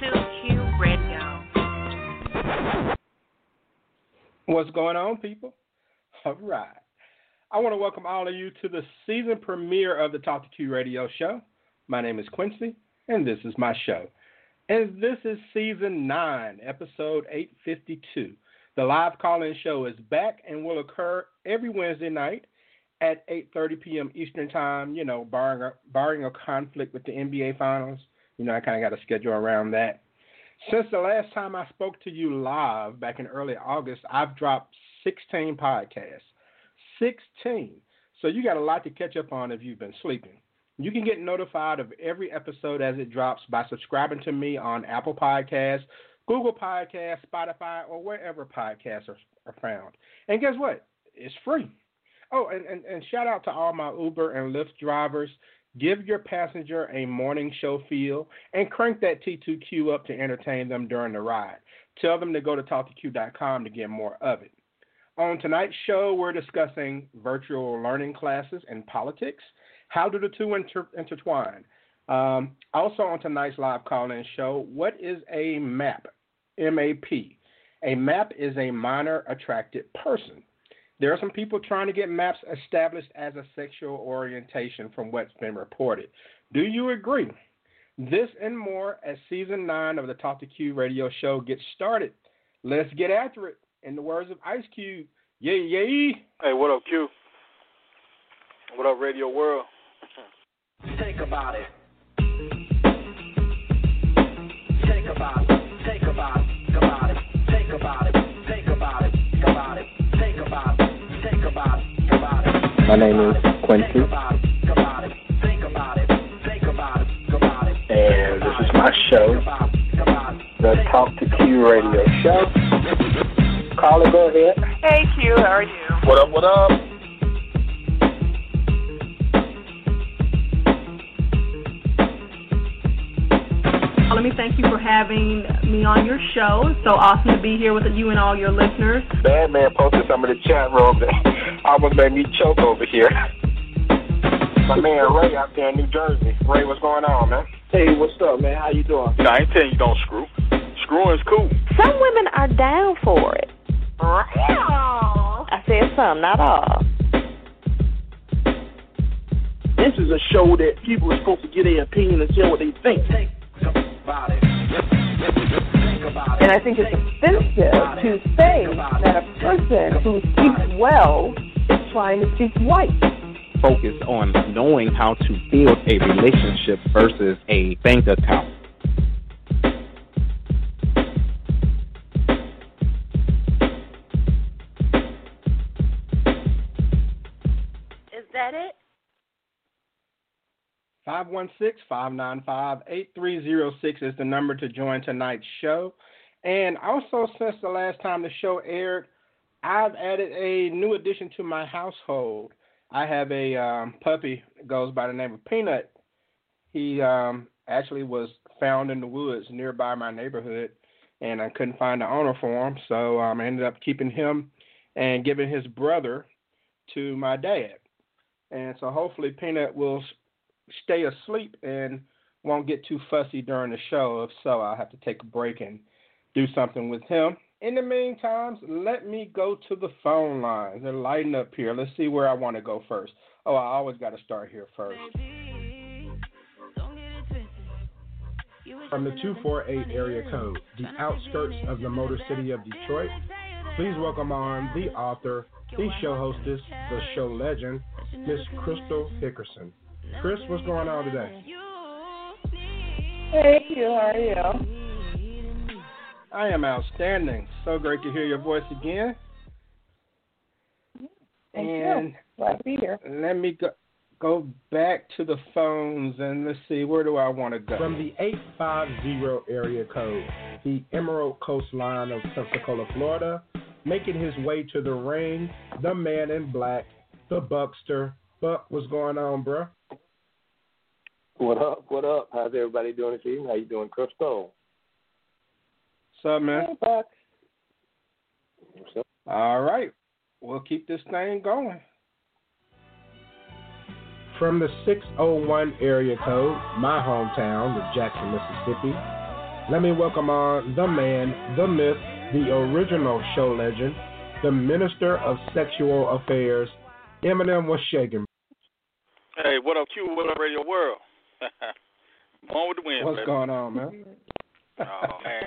T2Q Radio. What's going on, people? All right. I want to welcome all of you to the season premiere of the Talk to Q radio show. My name is Quincy, and this is my show. And this is season 9, episode 852. The live call-in show is back and will occur every Wednesday night at 8:30 p.m. Eastern Time. You know, barring a, barring a conflict with the NBA Finals. You know, I kind of got a schedule around that. Since the last time I spoke to you live back in early August, I've dropped 16 podcasts. 16. So you got a lot to catch up on if you've been sleeping. You can get notified of every episode as it drops by subscribing to me on Apple Podcasts, Google Podcasts, Spotify, or wherever podcasts are, are found. And guess what? It's free. Oh, and, and, and shout out to all my Uber and Lyft drivers. Give your passenger a morning show feel and crank that T2Q up to entertain them during the ride. Tell them to go to talktoq.com to get more of it. On tonight's show, we're discussing virtual learning classes and politics. How do the two inter- intertwine? Um, also, on tonight's live call in show, what is a MAP? MAP. A MAP is a minor attracted person. There are some people trying to get MAPs established as a sexual orientation from what's been reported. Do you agree? This and more as season nine of the Talk to Q radio show gets started. Let's get after it. In the words of Ice Cube, yay, yay. Hey, what up, Q? What up, Radio World? Think about it. Think about it. Think about it. About it. Think about it. Think. About it. Think about it. Think about it. About it. My name is Quincy. Think about it. Think about it. Think about it. About. And this is my show, About it. About it. the Talk to Q radio show. Caller, go ahead. Hey Q, how are you? What up, what up? Let me thank you for having me on your show. It's so awesome to be here with you and all your listeners. Bad man posted some of the chat room that almost made me choke over here. My man Ray out there in New Jersey. Ray, what's going on, man? Hey, what's up, man? How you doing? You know, I ain't telling you don't screw. Screwing's cool. Some women are down for it. I said some, not all. This is a show that people are supposed to get their opinion and say what they think. Think about it. Think about it. And I think it's offensive to say that a person who speaks well is trying to speak white. focus on knowing how to build a relationship versus a bank account. 516-595-8306 is the number to join tonight's show. And also, since the last time the show aired, I've added a new addition to my household. I have a um, puppy that goes by the name of Peanut. He um, actually was found in the woods nearby my neighborhood, and I couldn't find the owner for him, so um, I ended up keeping him and giving his brother to my dad. And so hopefully Peanut will stay asleep and won't get too fussy during the show. If so, I'll have to take a break and do something with him. In the meantime, let me go to the phone lines. They're lighting up here. Let's see where I want to go first. Oh, I always got to start here first. From the 248 area code, the outskirts of the Motor City of Detroit, please welcome on the author, the show hostess, the show legend, Miss Crystal Hickerson. Chris, what's going on today? Hey, you, how are you? I am outstanding. So great to hear your voice again. Thank and you. Glad to be here. let me go, go back to the phones and let's see, where do I want to go? From the 850 area code, the Emerald Coastline of Pensacola, Florida, making his way to the ring, the man in black, the Buckster. Buck, what's going on, bro? What up? What up? How's everybody doing this evening? How you doing, Crystal? What's up, man? Hey, Buck. What's up? All right. We'll keep this thing going. From the 601 area code, my hometown of Jackson, Mississippi, Let me welcome on the man, the myth, the original show legend, the minister of sexual affairs, Eminem was shaking. Hey, what up, Q? What up, Radio World? Born with the wind. What's baby. going on, man? Oh man.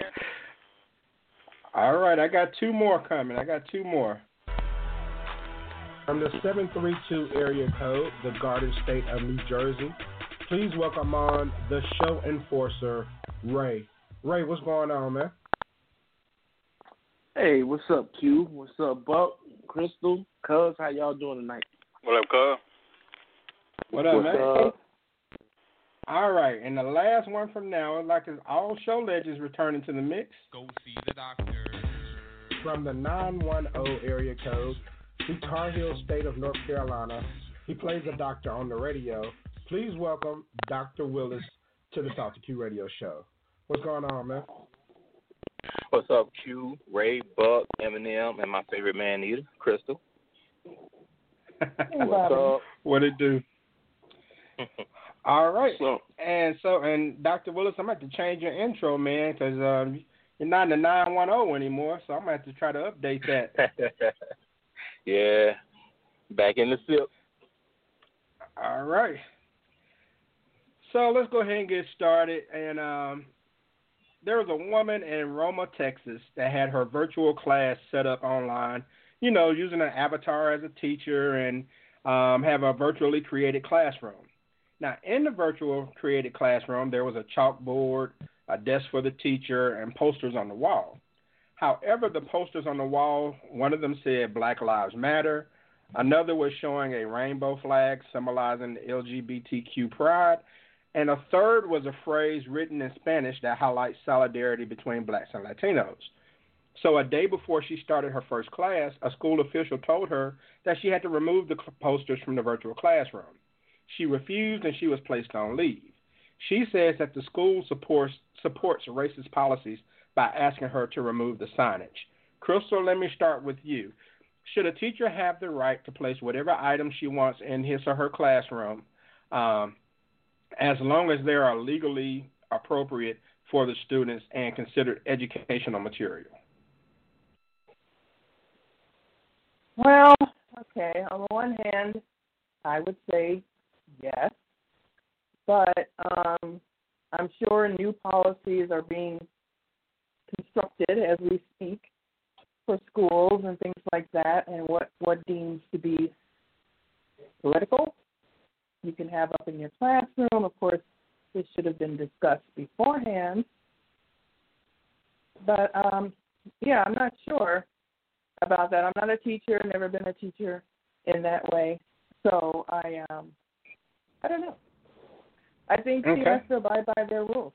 All right, I got two more coming. I got two more. From the 732 area code, the Garden State of New Jersey, please welcome on the show enforcer, Ray. Ray, what's going on, man? Hey, what's up, Q? What's up, Buck, Crystal, Cuz? How y'all doing tonight? What up, Cub? What up, What's man? up? All right, and the last one from now, like it's all show legends returning to the mix. Go see the doctor. From the 910 area code, the Tar Heel state of North Carolina, he plays a doctor on the radio. Please welcome Dr. Willis to the Talk to Q radio show. What's going on, man? What's up, Q, Ray, Buck, Eminem, and my favorite man eater, Crystal. What's up? What it do? All right, So, and so and Dr. Willis, I'm have to change your intro, man, because um, you're not in the 910 anymore, so I'm gonna have to try to update that. yeah, back in the sip. All right. So let's go ahead and get started. And um, there was a woman in Roma, Texas, that had her virtual class set up online. You know, using an avatar as a teacher and um, have a virtually created classroom. Now, in the virtual created classroom, there was a chalkboard, a desk for the teacher, and posters on the wall. However, the posters on the wall, one of them said Black Lives Matter, Another was showing a rainbow flag symbolizing LGBTQ pride. And a third was a phrase written in Spanish that highlights solidarity between blacks and Latinos. So, a day before she started her first class, a school official told her that she had to remove the posters from the virtual classroom. She refused and she was placed on leave. She says that the school supports, supports racist policies by asking her to remove the signage. Crystal, let me start with you. Should a teacher have the right to place whatever item she wants in his or her classroom, um, as long as they are legally appropriate for the students and considered educational material? Well, okay. On the one hand, I would say yes, but um, I'm sure new policies are being constructed as we speak for schools and things like that, and what what deems to be political. You can have up in your classroom. Of course, this should have been discussed beforehand. But um, yeah, I'm not sure about that. I'm not a teacher. Never been a teacher in that way. So I um, I don't know. I think she Okay. has to abide by their rules.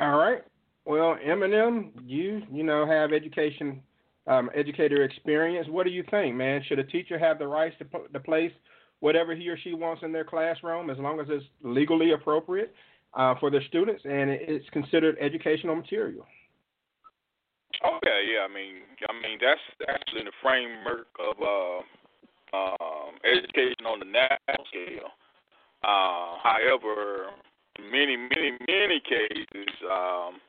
All right. Well, Eminem, you you know have education, um, educator experience. What do you think, man? Should a teacher have the rights to, put- to place whatever he or she wants in their classroom, as long as it's legally appropriate uh, for their students and it's considered educational material? Okay, yeah, I mean, I mean that's actually in the framework of uh, um, education on the national scale. Uh, however, many, many, many cases, um,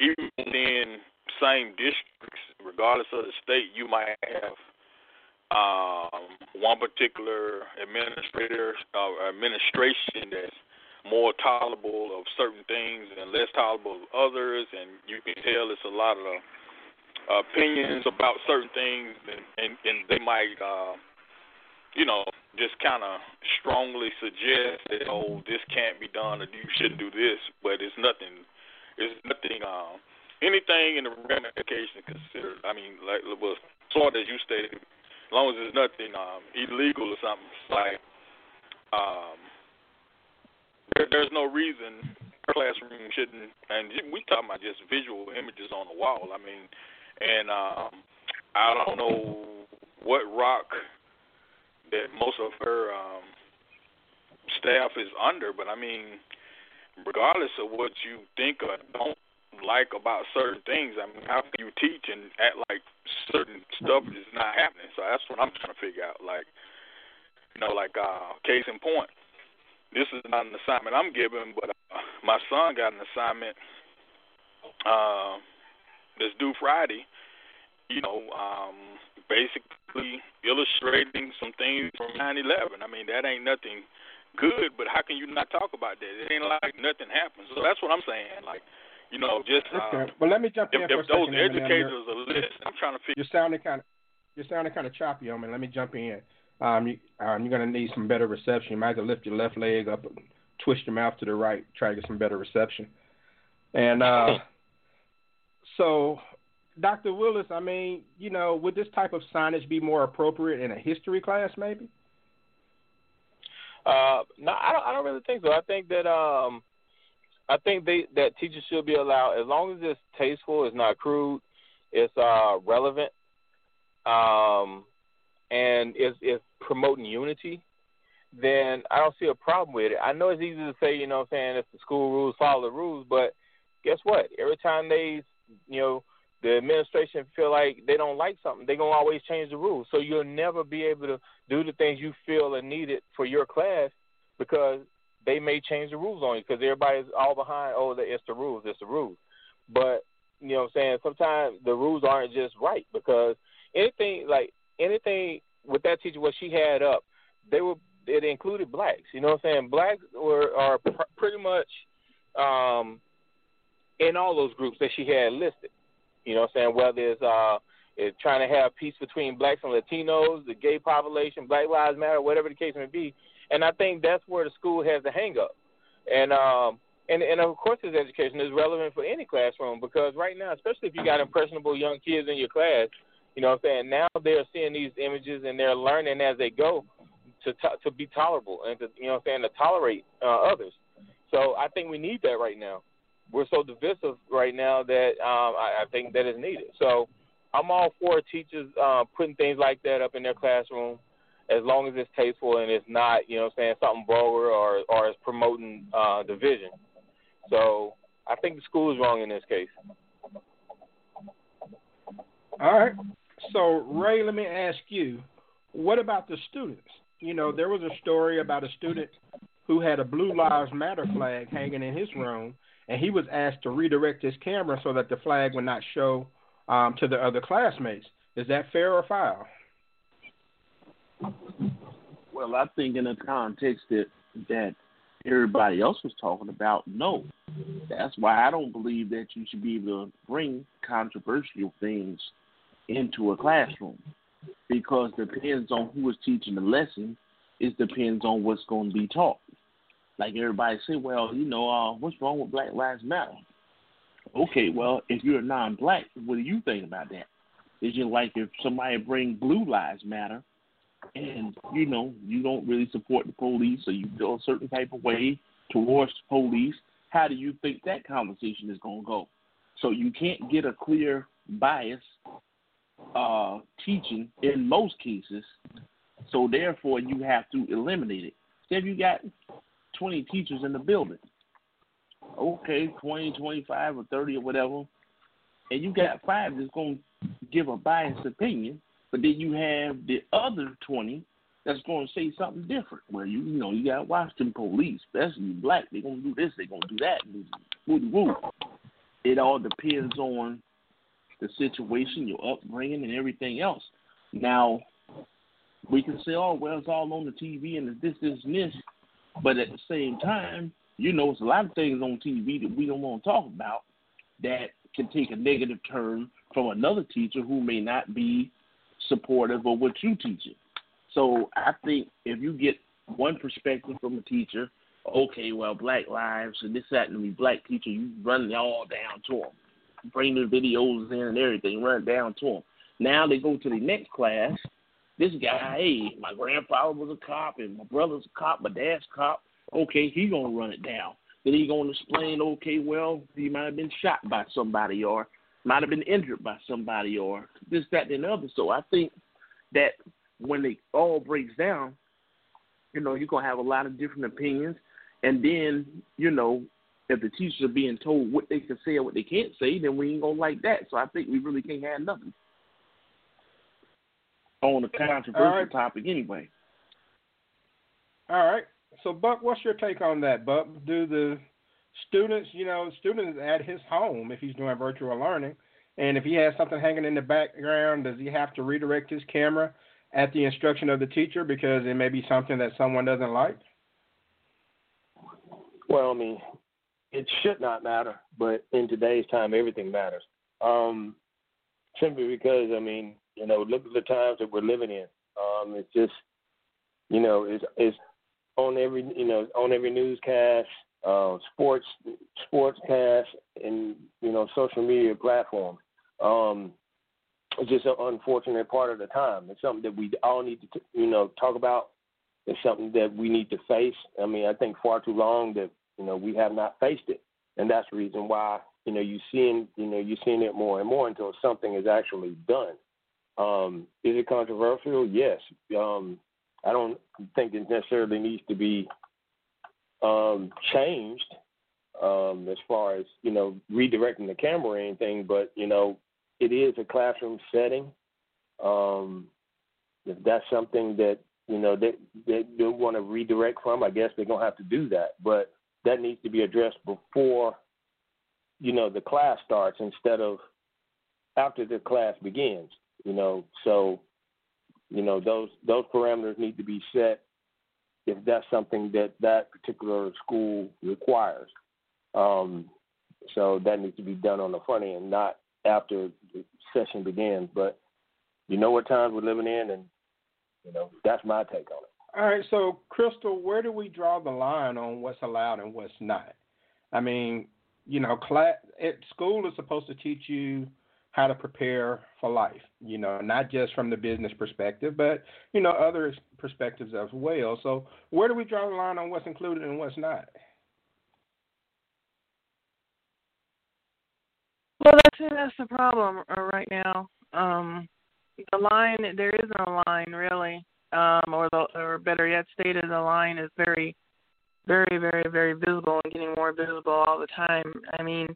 even in same districts, regardless of the state, you might have um, one particular administrator uh, administration that's more tolerable of certain things and less tolerable of others, and you can tell it's a lot of opinions about certain things, and and, and they might, uh, you know, just kind of strongly suggest that oh, this can't be done or you shouldn't do this, but it's nothing. It's nothing. Um, anything in the ramification considered. I mean, like well, sort as you stated, as long as it's nothing um, illegal or something like. Um, there, there's no reason classroom shouldn't. And we talking about just visual images on the wall. I mean, and um, I don't know what rock that most of her um, staff is under, but I mean, regardless of what you think or don't like about certain things, I mean, how can you teach and act like certain stuff is not happening? So that's what I'm trying to figure out. Like, you know, like uh, case in point, this is not an assignment I'm giving, but uh, my son got an assignment uh, that's due Friday. You know, um, basically illustrating some things from 9/11. I mean, that ain't nothing good, but how can you not talk about that? It ain't like nothing happened. So that's what I'm saying. Like, you know, just uh, okay. Well, let me jump if, in for if a those second. Educators are listening, I'm trying to figure. You're sounding kind of you're sounding kind of choppy on me. Let me jump in. Um, you, um, you're gonna need some better reception. You might have to lift your left leg up, and twist your mouth to the right, try to get some better reception. And uh, so, Dr. Willis, I mean, you know, would this type of signage be more appropriate in a history class, maybe? Uh, no, I don't. I don't really think so. I think that um, I think they that teachers should be allowed as long as it's tasteful, it's not crude, it's uh relevant, um, and it's it's promoting unity. Then I don't see a problem with it. I know it's easy to say, you know, what I'm saying it's the school rules, follow the rules, but guess what? Every time they, you know, the administration feel like they don't like something, they're gonna always change the rules. So you'll never be able to do the things you feel are needed for your class because they may change the rules on you because everybody's all behind. Oh, it's the rules, it's the rules. But you know what I'm saying? Sometimes the rules aren't just right because anything like anything with that teacher, what she had up, they were it included blacks. You know what I'm saying? Blacks were are pr- pretty much um, in all those groups that she had listed. You know what I'm saying? Whether it's uh, it's trying to have peace between blacks and Latinos, the gay population, Black Lives Matter, whatever the case may be. And I think that's where the school has the hang up. And um, and and of course, this education is relevant for any classroom because right now, especially if you got impressionable young kids in your class, you know what I'm saying? Now they're seeing these images and they're learning as they go to to, to be tolerable and to you know what I'm saying to tolerate uh, others. So I think we need that right now. We're so divisive right now that um, I, I think that is needed. So I'm all for teachers uh, putting things like that up in their classroom as long as it's tasteful and it's not, you know saying, something vulgar or or is promoting uh, division. So I think the school is wrong in this case. All right. So Ray, let me ask you, what about the students? You know, there was a story about a student who had a Blue Lives Matter flag hanging in his room, and he was asked to redirect his camera so that the flag would not show um, to the other classmates. Is that fair or foul? Well, I think in the context that that everybody else was talking about, no. That's why I don't believe that you should be able to bring controversial things into a classroom because it depends on who is teaching the lesson. It depends on what's going to be taught. Like everybody say, well, you know, uh, what's wrong with Black Lives Matter? Okay, well, if you're non-black, what do you think about that? It's just like if somebody bring Blue Lives Matter, and you know you don't really support the police, or you feel a certain type of way towards the police. How do you think that conversation is going to go? So you can't get a clear bias uh, teaching in most cases. So therefore, you have to eliminate it. If you got 20 teachers in the building, okay, 20, 25, or 30 or whatever, and you got five that's going to give a biased opinion, but then you have the other 20 that's going to say something different. Where you, you know, you got Washington police, especially black, they're going to do this, they're going to do that, woo woo. It all depends on the situation, your upbringing, and everything else. Now, we can say, oh, well, it's all on the TV and this, this, and this. But at the same time, you know, it's a lot of things on TV that we don't want to talk about that can take a negative turn from another teacher who may not be supportive of what you're teaching. So I think if you get one perspective from a teacher, okay, well, Black Lives and this, that, and the black teacher, you run it all down to them, bring the videos in and everything, run it down to them. Now they go to the next class. This guy, hey, my grandfather was a cop and my brother's a cop, my dad's a cop. Okay, he gonna run it down. Then he gonna explain, okay, well, he might have been shot by somebody or might have been injured by somebody or this, that, and the other. So I think that when it all breaks down, you know, you're gonna have a lot of different opinions, and then you know, if the teachers are being told what they can say or what they can't say, then we ain't gonna like that. So I think we really can't have nothing on a controversial right. topic anyway. All right. So, Buck, what's your take on that, Buck? Do the students, you know, students at his home if he's doing virtual learning, and if he has something hanging in the background, does he have to redirect his camera at the instruction of the teacher because it may be something that someone doesn't like? Well, I mean, it should not matter, but in today's time, everything matters. Um, simply because, I mean, you know, look at the times that we're living in. Um, it's just, you know, it's it's on every, you know, on every newscast, uh, sports sportscast, and you know, social media platform. Um, it's just an unfortunate part of the time. It's something that we all need to, you know, talk about. It's something that we need to face. I mean, I think far too long that you know we have not faced it, and that's the reason why you know you seeing you know you're seeing it more and more until something is actually done. Um, is it controversial? Yes. Um, I don't think it necessarily needs to be um, changed um, as far as you know redirecting the camera or anything, but you know it is a classroom setting. Um, if that's something that you know that they, they want to redirect from, I guess they're gonna have to do that. But that needs to be addressed before you know the class starts instead of after the class begins. You know, so you know those those parameters need to be set if that's something that that particular school requires. Um, so that needs to be done on the front end, not after the session begins. But you know what times we're living in, and you know that's my take on it. All right, so Crystal, where do we draw the line on what's allowed and what's not? I mean, you know, class at school is supposed to teach you how to prepare for life. You know, not just from the business perspective, but you know other perspectives as well. So, where do we draw the line on what's included and what's not? Well, that's that's the problem uh, right now. Um, the line there is no line really, um, or the, or better yet stated, the line is very, very, very, very visible and getting more visible all the time. I mean,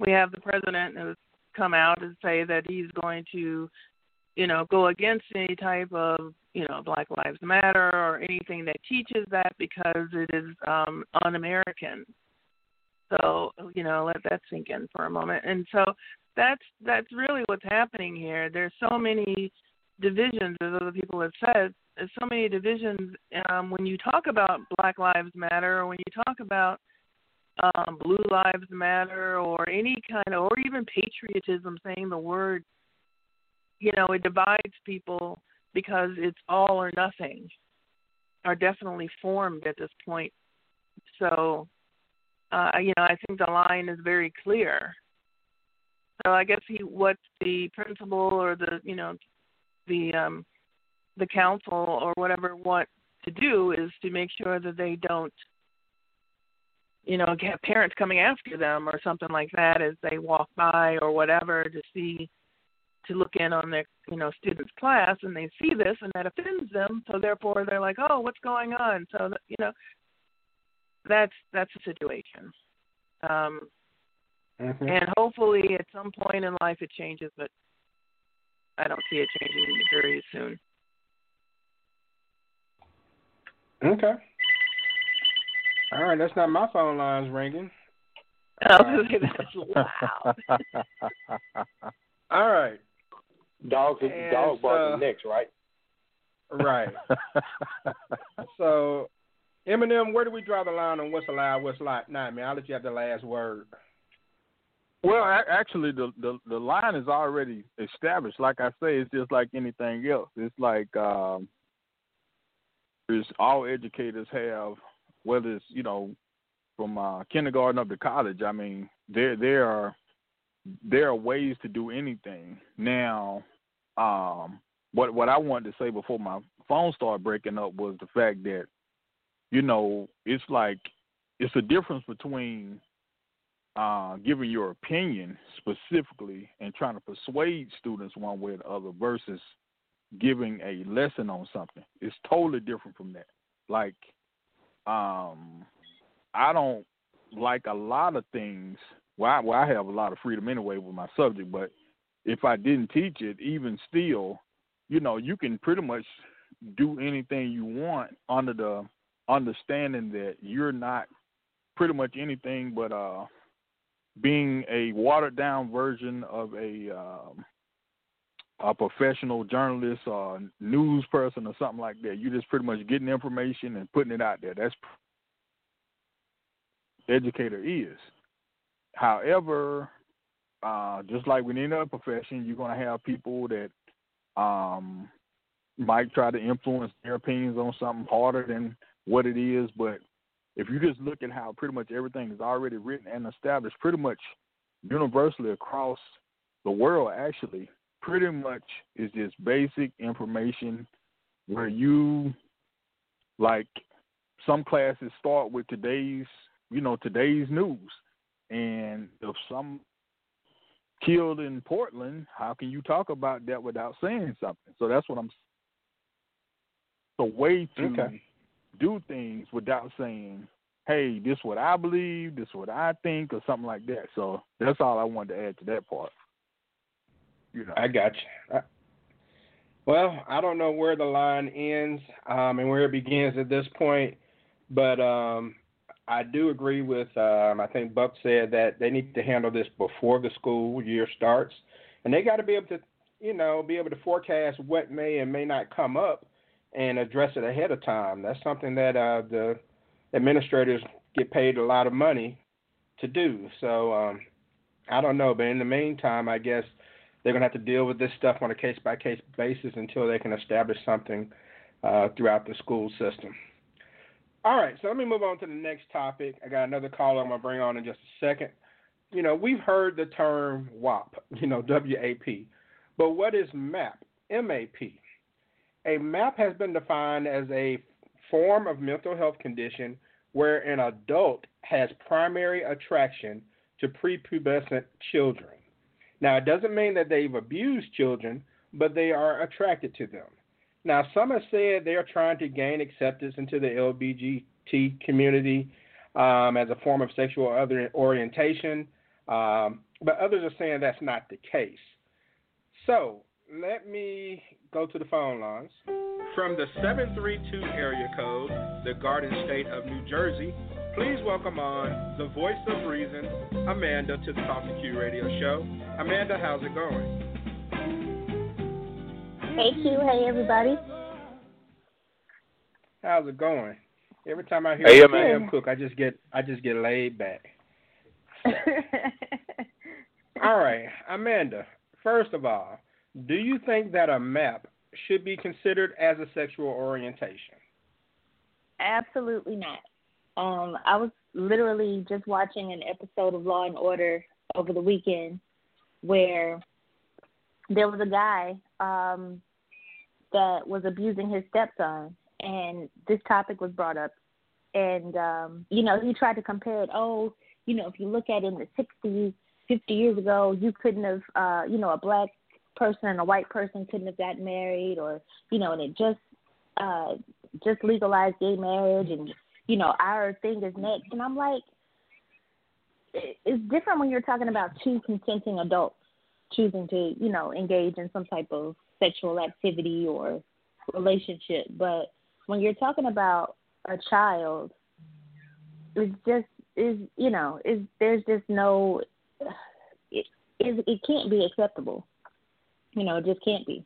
we have the president who's come out and say that he's going to, you know, go against any type of, you know, Black Lives Matter or anything that teaches that because it is um, un-American. So you know, let that sink in for a moment. And so that's that's really what's happening here. There's so many divisions, as other people have said. There's so many divisions um, when you talk about Black Lives Matter, or when you talk about um, Blue Lives Matter, or any kind of, or even patriotism, saying the word. You know, it divides people because it's all or nothing. Are definitely formed at this point. So uh, you know, I think the line is very clear. So I guess he, what the principal or the, you know, the um, the council or whatever want to do is to make sure that they don't, you know, have parents coming after them or something like that as they walk by or whatever to see, to look in on their, you know, students' class and they see this and that offends them. So therefore they're like, oh, what's going on? So you know, that's that's the situation. Um, mm-hmm. And hopefully, at some point in life, it changes, but I don't see it changing very soon. Okay. All right, that's not my phone lines ringing. Oh, that's loud. All right. Dogs, And dog barking so- next, right? Right. so, Eminem, where do we draw the line on what's allowed, what's not? Nah, man, I'll let you have the last word. Well, actually, the, the the line is already established. Like I say, it's just like anything else. It's like um, it's all educators have, whether it's you know from uh, kindergarten up to college. I mean, there there are there are ways to do anything. Now, um, what what I wanted to say before my phone started breaking up was the fact that you know it's like it's a difference between uh, giving your opinion specifically and trying to persuade students one way or the other versus giving a lesson on something. It's totally different from that. Like, um, I don't like a lot of things. Well I, well, I have a lot of freedom anyway with my subject, but if I didn't teach it, even still, you know, you can pretty much do anything you want under the understanding that you're not pretty much anything but uh being a watered down version of a um, a professional journalist or news person or something like that. You're just pretty much getting information and putting it out there. That's educator is. However, uh, just like with any other profession, you're going to have people that um, might try to influence their opinions on something harder than what it is. But if you just look at how pretty much everything is already written and established, pretty much universally across the world, actually, pretty much is just basic information where you like some classes start with today's you know today's news. And if some killed in portland how can you talk about that without saying something? So that's what i'm the way to Okay. do things without saying hey this is what i believe this is what i think or something like that. So that's all i wanted to add to that part you know I got you. Well, I don't know where the line ends um, and where it begins at this point, but um, I do agree with. Um, I think Buck said that they need to handle this before the school year starts, and they got to be able to, you know, be able to forecast what may and may not come up and address it ahead of time. That's something that uh, the administrators get paid a lot of money to do. So um, I don't know, but in the meantime, I guess they're going to have to deal with this stuff on a case by case basis until they can establish something uh, throughout the school system. All right, so let me move on to the next topic. I got another caller I'm going to bring on in just a second. You know, we've heard the term WAP, you know, W A P, but what is MAP? M A P. A MAP has been defined as a form of mental health condition where an adult has primary attraction to prepubescent children. Now, it doesn't mean that they've abused children, but they are attracted to them. Now, some have said they are trying to gain acceptance into the LGBT community um, as a form of sexual other orientation, um, but others are saying that's not the case. So, let me go to the phone lines. From the 732 area code, the Garden State of New Jersey, please welcome on the voice of reason, Amanda, to the Talk to Q radio show. Amanda, how's it going? Hey Q, hey everybody. How's it going? Every time I hear Hey, Sam Amanda. Cook, I just get I just get laid back. All right, Amanda. First of all, do you think that a map should be considered as a sexual orientation? Absolutely not. Um, I was literally just watching an episode of Law and Order over the weekend where there was a guy um, that was abusing his stepson, and this topic was brought up. And um, you know, he tried to compare it. Oh, you know, if you look at it in the '60s, 50 years ago, you couldn't have, uh, you know, a black person and a white person couldn't have gotten married, or you know, and it just uh, just legalized gay marriage, and you know, our thing is next. And I'm like, it's different when you're talking about two consenting adults choosing to, you know, engage in some type of sexual activity or relationship. But when you're talking about a child, it's just is you know is there's just no it it, it can't be acceptable. You know, it just can't be,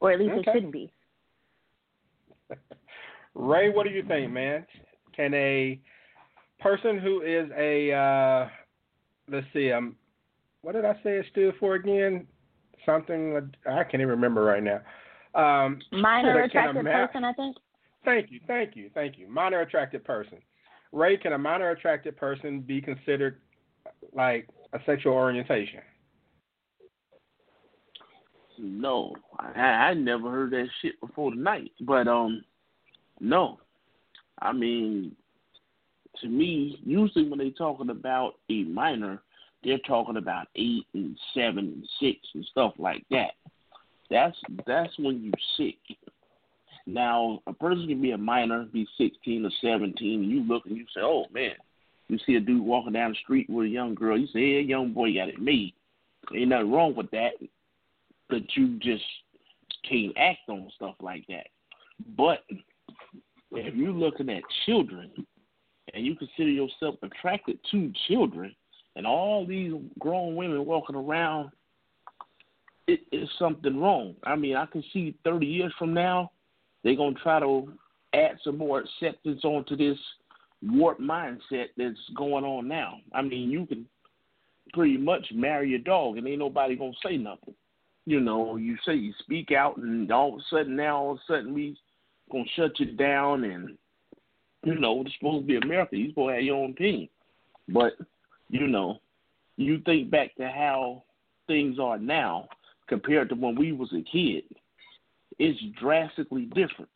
or at least Okay. it shouldn't be. Ray, what do you think, man? Can a person who is a uh, let's see, um, what did I say it stood for again? Something I can't even remember right now. Um, Minor can attracted ma- person, I think. Thank you, thank you, thank you. Minor attracted person. Ray, can a minor attracted person be considered like a sexual orientation? No, I, I never heard that shit before tonight. But um, no, I mean, to me, usually when they talking about a minor, they're talking about eight and seven and six and stuff like that. That's that's when you sick. Now, a person can be a minor, be sixteen or seventeen, and you look and you say, "Oh man," you see a dude walking down the street with a young girl, you say, "Yeah, young boy got it made." Ain't nothing wrong with that but you just can't act on stuff like that. But if you're looking at children and you consider yourself attracted to children and all these grown women walking around, it is something wrong. I mean, I can see 30 years from now, they're going to try to add some more acceptance onto this warped mindset that's going on now. I mean, you can pretty much marry a dog and ain't nobody going to say nothing. You know, you say you speak out, and all of a sudden, now all of a sudden, we gonna shut you down, and you know, it's supposed to be America. You supposed to have your own opinion, but you know, you think back to how things are now compared to when we was a kid. It's drastically different.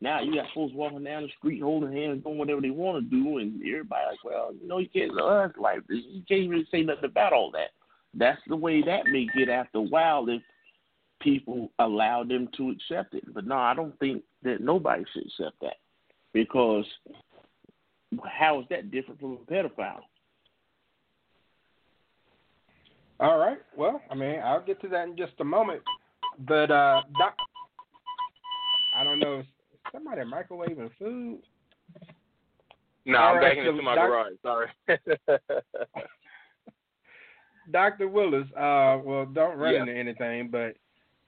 Now you got folks walking down the street holding hands, doing whatever they want to do, and everybody like, well, you know, you can't uh, us like this. You can't really say nothing about all that. That's the way that may get after a while if people allow them to accept it. But no, I don't think that nobody should accept that because how is that different from a pedophile? All right. Well, I mean, I'll get to that in just a moment. But uh, doc, I don't know. Is somebody microwaving food? No, All I'm right, backing so into my doc- garage. Sorry. Dr. Willis, uh, well, don't run Yeah. into anything, but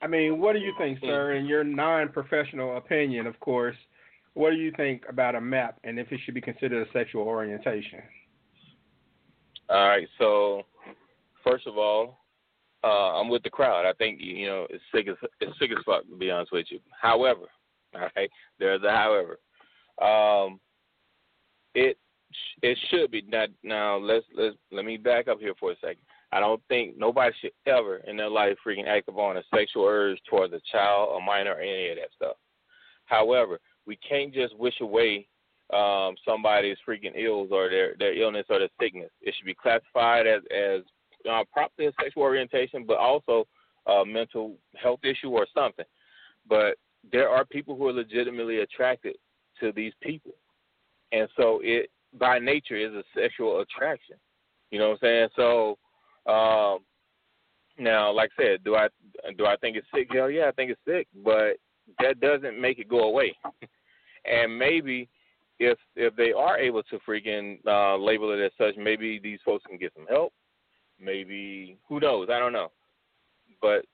I mean, what do you think, sir, in your non-professional opinion, of course, what do you think about a map and if it should be considered a sexual orientation? All right. So, first of all, uh, I'm with the crowd. I think you know it's sick as it's sick as fuck to be honest with you. However, all right, there's a however. Um, it it should be now. Now let's let's let me back up here for a second. I don't think nobody should ever in their life freaking act upon a sexual urge towards a child, a minor, or any of that stuff. However, we can't just wish away um, somebody's freaking ills or their their illness or their sickness. It should be classified as as uh, probably a sexual orientation, but also a mental health issue or something. But there are people who are legitimately attracted to these people, and so it by nature is a sexual attraction. You know what I'm saying? So um, now, like I said, do I do I think it's sick? Hell yeah, I think it's sick, but that doesn't make it go away. and maybe if if they are able to freaking uh, label it as such, maybe these folks can get some help. Maybe who knows? I don't know. But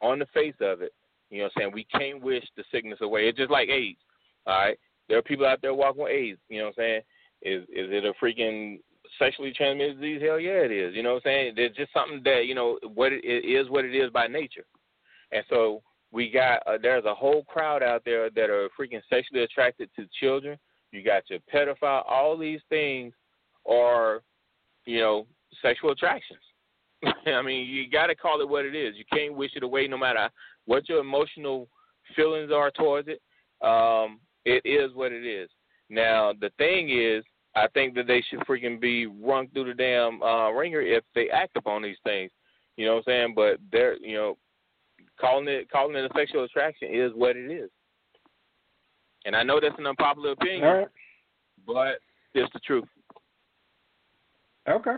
on the face of it, you know what I'm saying, we can't wish the sickness away. It's just like AIDS. All right. There are people out there walking with AIDS, you know what I'm saying? Is is it a freaking sexually transmitted disease? Hell yeah it is. You know what I'm saying? There's just something that, you know, what it, it is what it is by nature. And so we got uh, there's a whole crowd out there that are freaking sexually attracted to children. You got your pedophile. All these things are, you know, sexual attractions. I mean, you got to call it what it is. You can't wish it away, no matter what your emotional feelings are towards it. Um, it is what it is. Now, the thing is, I think that they should freaking be rung through the damn uh, ringer if they act upon these things. You know what I'm saying? But they're, you know, calling it calling it a sexual attraction is what it is. And I know that's an unpopular opinion, right. but it's the truth. Okay.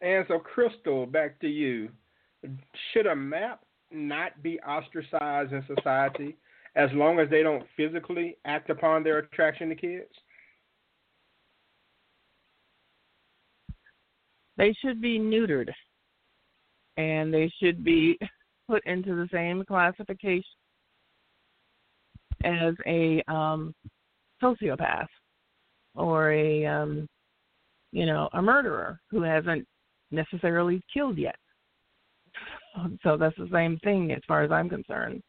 And so, Crystal, back to you. Should a map not be ostracized in society as long as they don't physically act upon their attraction to kids? They should be neutered, and they should be put into the same classification as a um, sociopath or a um, you know a murderer who hasn't necessarily killed yet. So that's the same thing as far as I'm concerned.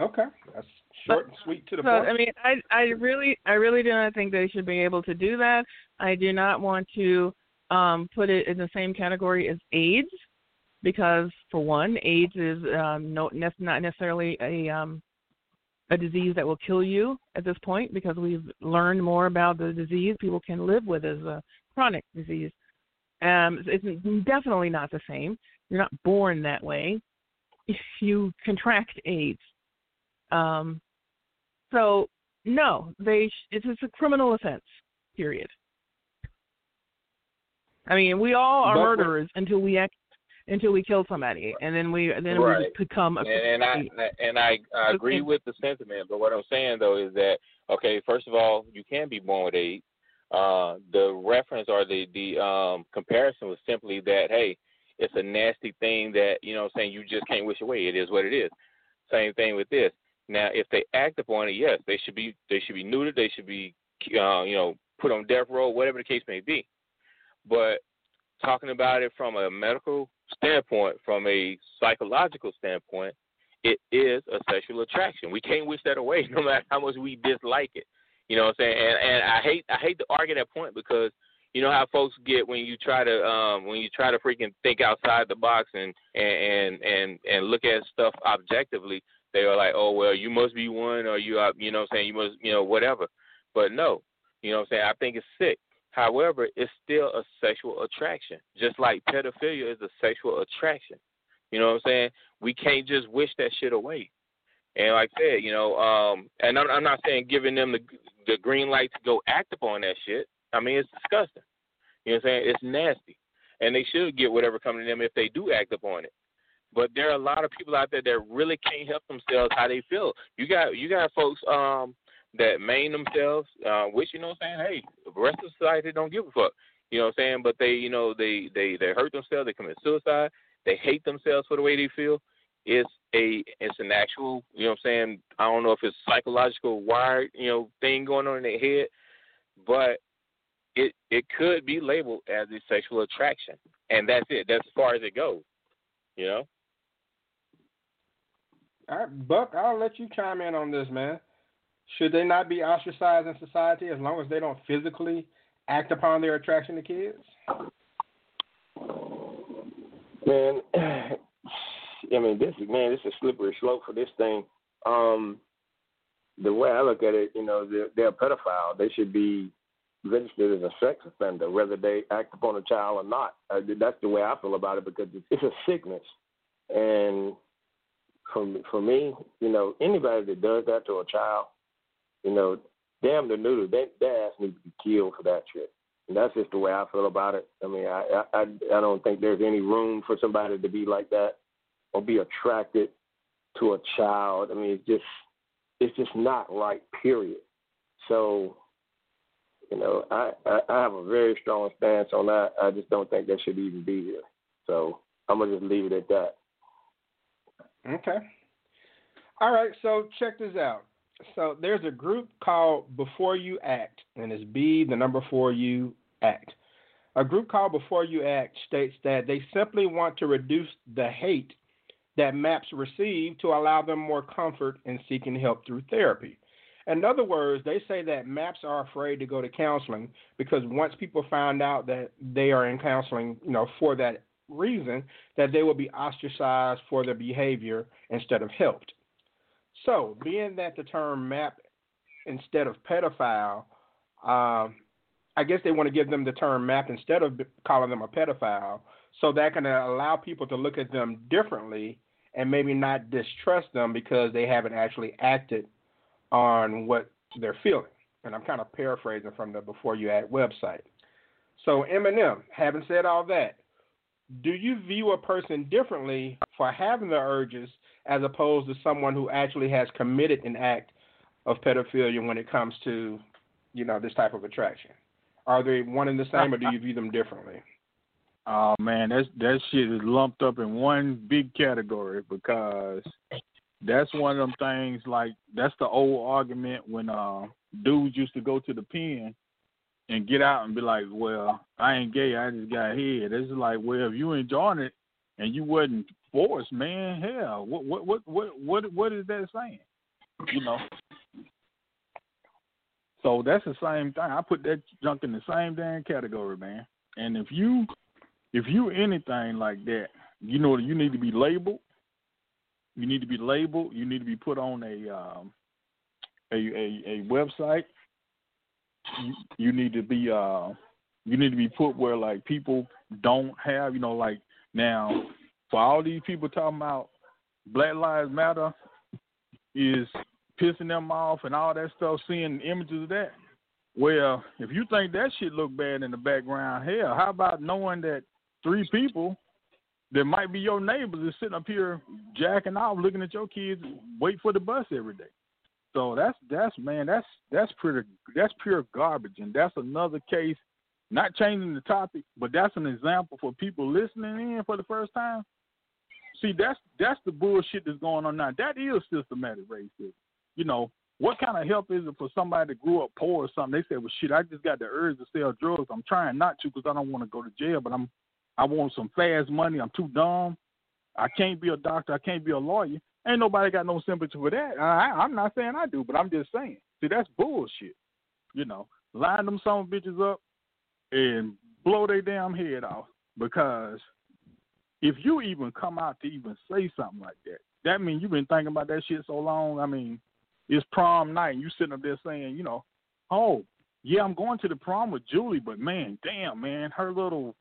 Okay, that's short and sweet to the so point. I mean, I I really I really do not think they should be able to do that. I do not want to um, put it in the same category as AIDS because for one, AIDS is um, no, not necessarily a um, a disease that will kill you at this point because we've learned more about the disease people can live with as a chronic disease. Um, it's definitely not the same. You're not born that way. If you contract AIDS. Um, so no, they it's, it's a criminal offense. Period. I mean, we all are But- murderers until we act until we kill somebody, and then we then right. we just become a and, and I and I, I agree with the sentiment, but what I'm saying though is that okay, first of all, you can be born with AIDS. Uh, the reference or the the um, comparison was simply that hey, it's a nasty thing that you know I'm saying you just can't wish away. It is what it is. Same thing with this. Now, if they act upon it, yes, they should be they should be neutered. They should be uh, you know put on death row, whatever the case may be. But talking about it from a medical standpoint, from a psychological standpoint, it is a sexual attraction. We can't wish that away, no matter how much we dislike it. You know what I'm saying? And and I hate I hate to argue that point because you know how folks get when you try to um when you try to freaking think outside the box and and and and look at stuff objectively they are like oh well you must be one or you you know what I'm saying you must you know whatever but no you know what I'm saying I think it's sick however it's still a sexual attraction just like pedophilia is a sexual attraction you know what I'm saying we can't just wish that shit away and like I said you know um and I'm, I'm not saying giving them the the green light to go act upon that shit I mean, it's disgusting. You know what I'm saying? It's nasty. And they should get whatever coming to them if they do act upon it. But there are a lot of people out there that really can't help themselves how they feel. You got you got folks um that maim themselves, uh, which you know what I'm saying, hey, the rest of society don't give a fuck. You know what I'm saying? But they, you know, they they they hurt themselves, they commit suicide, they hate themselves for the way they feel. It's a it's an actual, you know what I'm saying, I don't know if it's psychological wired, you know, thing going on in their head, but it it could be labeled as a sexual attraction, and that's it. That's as far as it goes. You know. All right, Buck, I'll let you chime in on this, man. Should they not be ostracized in society as long as they don't physically act upon their attraction to kids? Man, I mean, this is man, this is a slippery slope for this thing. Um, the way I look at it, you know, they're, they're a pedophile. They should be registered as a sex offender, whether they act upon a child or not. Uh, that's the way I feel about it because it's, it's a sickness. And for for me, you know, anybody that does that to a child, you know, damn the noodle, they, their ass needs to be killed for that shit. And that's just the way I feel about it. I mean, I, I I don't think there's any room for somebody to be like that or be attracted to a child. I mean, it's just it's just not right. Period. So you know, I, I, I have a very strong stance on that. I just don't think that should even be here. So I'm gonna just leave it at that. Okay. All right. So check this out. So there's a group called Before You Act, and it's B the number four U Act. A group called Before You Act states that they simply want to reduce the hate that MAPS receive to allow them more comfort in seeking help through therapy. In other words, they say that MAPS are afraid to go to counseling because once people find out that they are in counseling, you know, for that reason, that they will be ostracized for their behavior instead of helped. So, being that the term MAP instead of pedophile, um, I guess they want to give them the term MAP instead of calling them a pedophile, so that can allow people to look at them differently and maybe not distrust them because they haven't actually acted on what they're feeling. And I'm kind of paraphrasing from the Before You Act website. So, Eminem, having said all that, do you view a person differently for having the urges as opposed to someone who actually has committed an act of pedophilia when it comes to, you know, this type of attraction? Are they one and the same, or do you view them differently? Oh man, that's that shit is lumped up in one big category because that's one of them things like that's the old argument when uh dudes used to go to the pen and get out and be like, Well, I ain't gay, I just got head. It's like, well, if you enjoying it and you wasn't forced, man, hell, what what what what what what is that saying? You know. So that's the same thing. I put that junk in the same damn category, man. And if you if you anything like that, you know you need to be labeled you need to be labeled. You need to be put on a um, a, a a website. You, you need to be uh you need to be put where like people don't have you know like now for all these people talking about Black Lives Matter is pissing them off and all that stuff, seeing images of that. Well, if you think that shit look bad in the background, hell, how about knowing that three people that might be your neighbors that's sitting up here jacking off, looking at your kids, wait for the bus every day. So that's that's man, that's that's pretty that's pure garbage, and that's another case. Not changing the topic, but that's an example for people listening in for the first time. See, that's that's the bullshit that's going on now. That is systematic racism. You know, what kind of help is it for somebody that grew up poor or something? They say, well, shit, I just got the urge to sell drugs. I'm trying not to because I don't want to go to jail, but I'm I want some fast money. I'm too dumb. I can't be a doctor. I can't be a lawyer. Ain't nobody got no sympathy for that. I, I'm not saying I do, but I'm just saying. See, that's bullshit. You know, line them some bitches up and blow their damn head off because if you even come out to even say something like that, that means you've been thinking about that shit so long. I mean, it's prom night and you sitting up there saying, you know, oh, yeah, I'm going to the prom with Julie, but man, damn, man, her little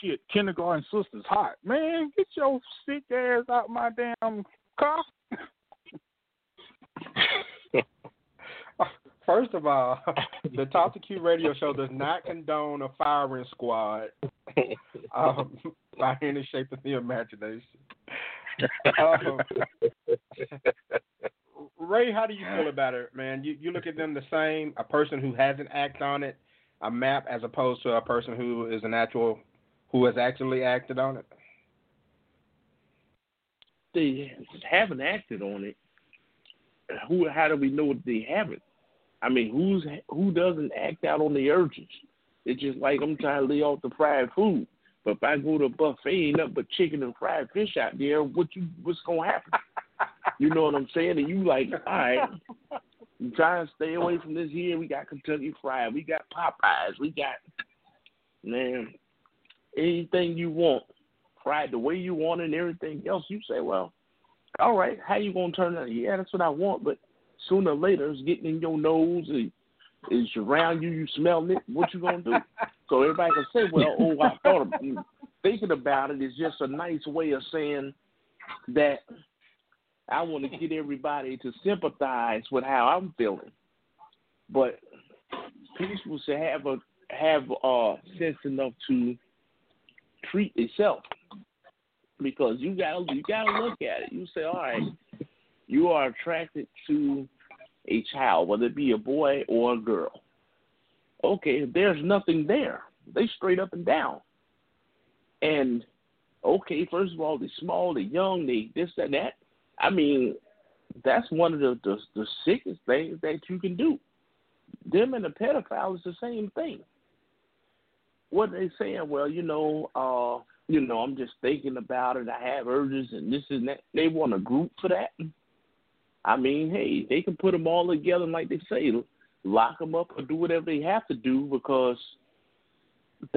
shit kindergarten sister's hot. Man, get your sick ass out my damn car. First of all, the Talk 2 Q radio show does not condone a firing squad um, by any shape of the imagination. Um, Ray, how do you feel about it, man? You you look at them the same, a person who hasn't acted on it, a map, as opposed to a person who is an actual, who has actually acted on it. They haven't acted on it. Who? How do we know they haven't? I mean, who's who doesn't act out on the urges? It's just like I'm trying to lay off the fried food. But if I go to a buffet, ain't nothing but chicken and fried fish out there. What you what's gonna happen? you know what I'm saying? And you like, all right, I'm trying to stay away from this here. We got Kentucky Fried, we got Popeyes, we got man, anything you want, fried the way you want it and everything else. You say, well, all right, how you gonna turn that? Yeah, that's what I want, but sooner or later it's getting in your nose. and It's around you. You smelling it. What you gonna do? So everybody can say, "Well, oh, I thought of it. thinking about it is just a nice way of saying that I want to get everybody to sympathize with how I'm feeling." But people should have a have uh sense enough to treat itself because you gotta you gotta look at it. You say, all right, you are attracted to a child, whether it be a boy or a girl. Okay, there's nothing there. They straight up and down. And okay, first of all, they're small, they're young, they this and that. I mean, that's one of the, the the sickest things that you can do. Them and the pedophile is the same thing. What they saying? Well, you know, uh, you know, I'm just thinking about it. I have urges and this and that. They want a group for that. I mean, hey, they can put them all together, and like they say, lock them up or do whatever they have to do because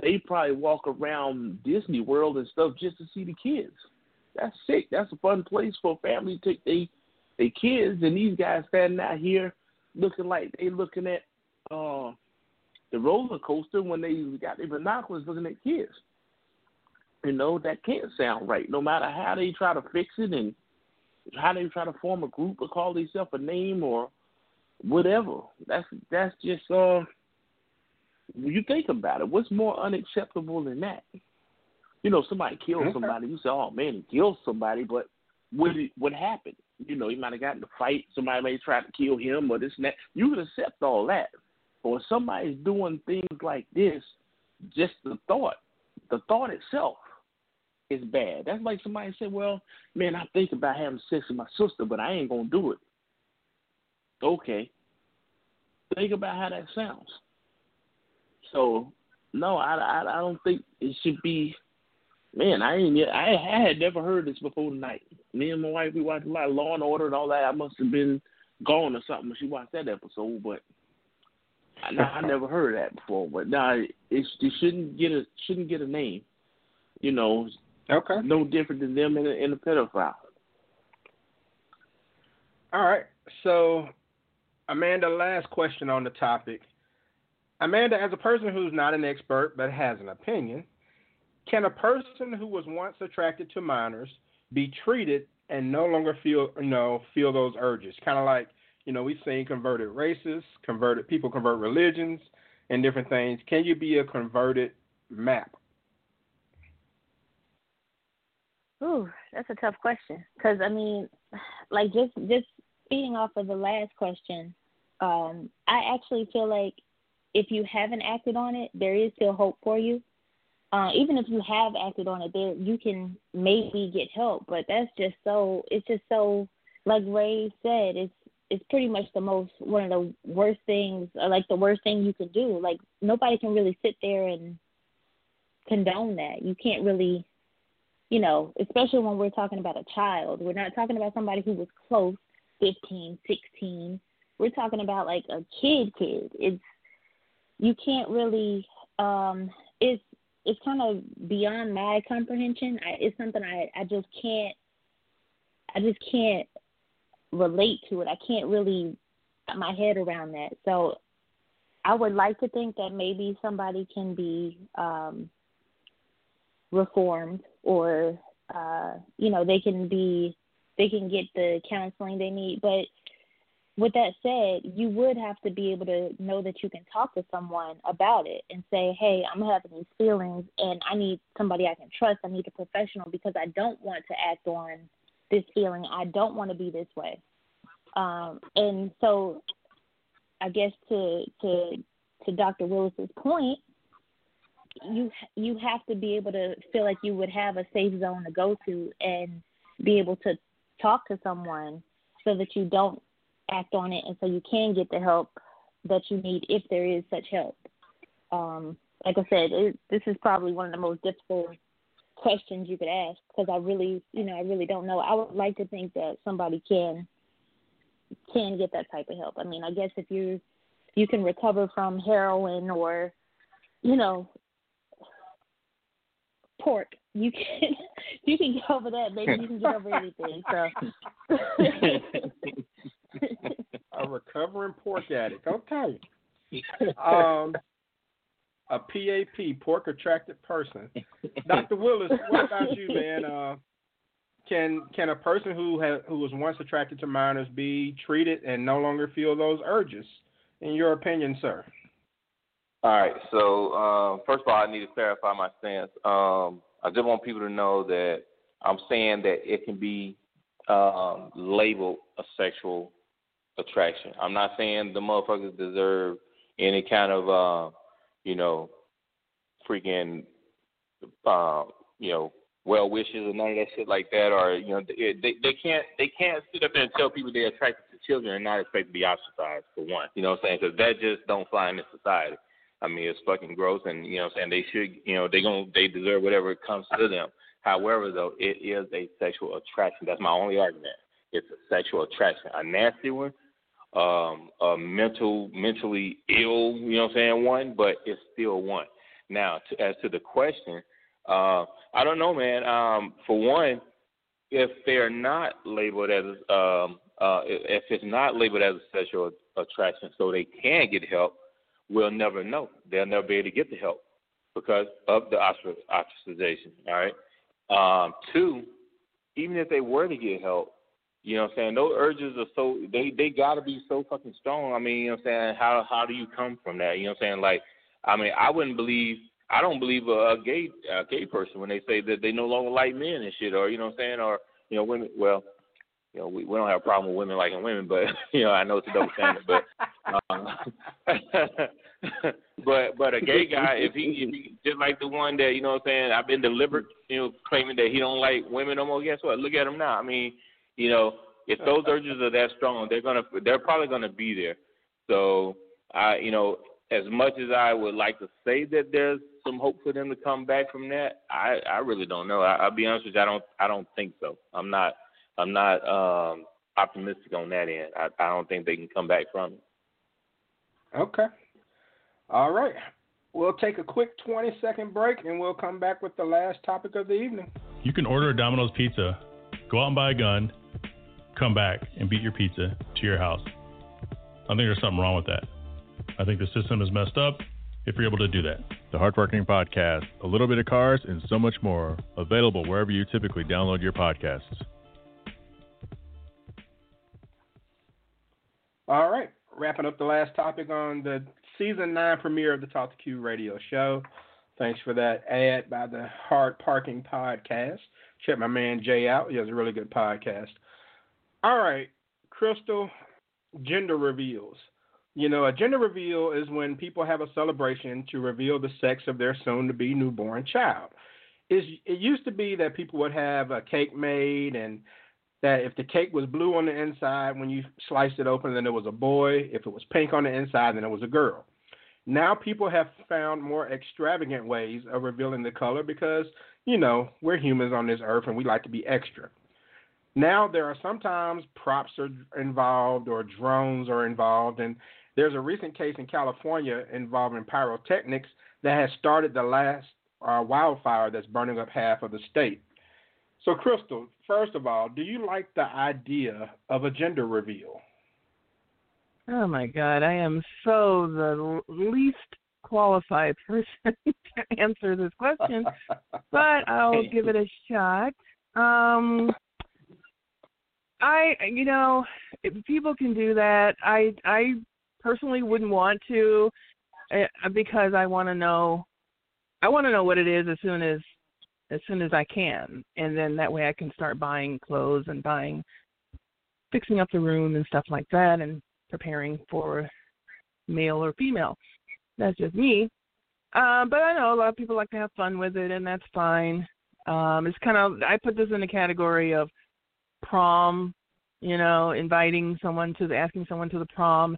they probably walk around Disney World and stuff just to see the kids. That's sick. That's a fun place for a family to take they they kids and these guys standing out here looking like they looking at uh the roller coaster when they got their binoculars looking at kids. You know, that can't sound right. No matter how they try to fix it and how they try to form a group or call themselves a name or whatever. That's that's just uh when you think about it, what's more unacceptable than that? You know, somebody killed somebody, you say, Oh man, he killed somebody, but what what happened? You know, he might have gotten in a fight, somebody may try to kill him or this and that. You would accept all that. But when somebody's doing things like this, just the thought, the thought itself is bad. That's like somebody said, "Well, man, I think about having sex with my sister, but I ain't gonna do it." Okay, think about how that sounds. So, no, I, I, I don't think it should be. Man, I ain't. I, I had never heard this before tonight. Me and my wife, we watched a lot of Law and Order and all that. I must have been gone or something when she watched that episode, but I, I never heard that before. But now it, it shouldn't get a shouldn't get a name. You know, Okay. No different than them in a, in a pedophile. All right. So, Amanda, last question on the topic. Amanda, as a person who's not an expert but has an opinion, can a person who was once attracted to minors be treated and no longer feel you know feel those urges? Kind of like you know we've seen converted races, converted people convert religions and different things. Can you be a converted map? Ooh, that's a tough question. Because I mean, like just just feeding off of the last question, um, I actually feel like if you haven't acted on it, there is still hope for you. Uh, even if you have acted on it, there you can maybe get help. But that's just so. It's just so. Like Ray said, it's it's pretty much the most one of the worst things, or like the worst thing you can do. Like nobody can really sit there and condone that. You can't really you know, especially when we're talking about a child. We're not talking about somebody who was close, 15, 16. We're talking about like a kid kid. It's you can't really um it's it's kind of beyond my comprehension. I, it's something I I just can't I just can't relate to it. I can't really get my head around that. So I would like to think that maybe somebody can be um reformed or uh you know they can be they can get the counseling they need. But with that said you would have to be able to know that you can talk to someone about it and say hey i'm having these feelings and i need somebody i can trust. I need a professional because i don't want to act on this feeling. I don't want to be this way. Um and so i guess to to to dr willis's point you you have to be able to feel like you would have a safe zone to go to and be able to talk to someone so that you don't act on it and so you can get the help that you need if there is such help. Um, like I said, it, this is probably one of the most difficult questions you could ask because I really, you know, I really don't know. I would like to think that somebody can can get that type of help. I mean, I guess if you you can recover from heroin or you know pork. You can you can get over that. Maybe you can get over anything. So a recovering pork addict. Okay. Um, a PAP, pork attracted person. Dr. Willis, what about you, man? Uh, can can a person who has who was once attracted to minors be treated and no longer feel those urges? In your opinion, sir? All right. So uh, first of all, I need to clarify my stance. Um, I just want people to know that I'm saying that it can be um, labeled a sexual attraction. I'm not saying the motherfuckers deserve any kind of, uh, you know, freaking, uh, you know, well wishes or none of that shit like that, or you know, they they can't they can't sit up there and tell people they're attracted to children and not expect to be ostracized for one. You know what I'm saying? Because that just don't fly in this society. I mean, it's fucking gross, and you know what I'm saying. They should, you know, they going they deserve whatever comes to them. However, though, it is a sexual attraction. That's my only argument. It's a sexual attraction, a nasty one, um, a mental, mentally ill, you know what I'm saying, one, but it's still one. Now, to, as to the question, uh, I don't know, man. Um, for one, if they're not labeled as, um, uh, if it's not labeled as a sexual attraction, so they can get help, will never know. They'll never be able to get the help because of the ostracization. All right. Um, two, even if they were to get help, you know what I'm saying, those urges are so they they gotta be so fucking strong. I mean, you know what I'm saying, how how do you come from that? You know what I'm saying? Like I mean, I wouldn't believe I don't believe a, a gay a gay person when they say that they no longer like men and shit or you know what I'm saying, or you know, women well, you know, we, we don't have a problem with women liking women, but you know, I know it's a double standard, but um, but but a gay guy, if he, if he just like the one that you know what I'm saying, I've been delivered, you know, claiming that he don't like women no more. Guess what? Look at him now. I mean, you know, if those urges are that strong, they're gonna they're probably gonna be there. So I, you know, as much as I would like to say that there's some hope for them to come back from that, I I really don't know. I, I'll be honest with you, I don't I don't think so. I'm not I'm not um optimistic on that end. I, I don't think they can come back from it. Okay. All right. We'll take a quick 20 second break and we'll come back with the last topic of the evening. You can order a Domino's pizza, go out and buy a gun, come back and beat your pizza to your house. I think there's something wrong with that. I think the system is messed up if you're able to do that. The Hardworking Podcast, a little bit of cars, and so much more. Available wherever you typically download your podcasts. All right. Wrapping up the last topic on the season nine premiere of the Talk 2 Q radio show. Thanks for that ad by the Hard Parking Podcast. Check my man Jay out. He has a really good podcast. All right, Crystal, gender reveals. You know, a gender reveal is when people have a celebration to reveal the sex of their soon to be newborn child. It's, it used to be that people would have a cake made and that if the cake was blue on the inside, when you sliced it open, then it was a boy. If it was pink on the inside, then it was a girl. Now people have found more extravagant ways of revealing the color because, you know, we're humans on this earth and we like to be extra. Now there are sometimes props are involved or drones are involved, and there's a recent case in California involving pyrotechnics that has started the last uh, wildfire that's burning up half of the state. So, Crystal, first of all, do you like the idea of a gender reveal? Oh my God, I am so the least qualified person to answer this question, but I'll give it a shot. Um, I, you know, if people can do that, I, I personally wouldn't want to, uh, because I want to know, I want to know what it is as soon as, as soon as I can, and then that way I can start buying clothes and buying, fixing up the room and stuff like that, and preparing for male or female. That's just me. Um, but I know a lot of people like to have fun with it, and that's fine. Um, it's kind of I put this in the category of prom, you know, inviting someone to the asking someone to the prom,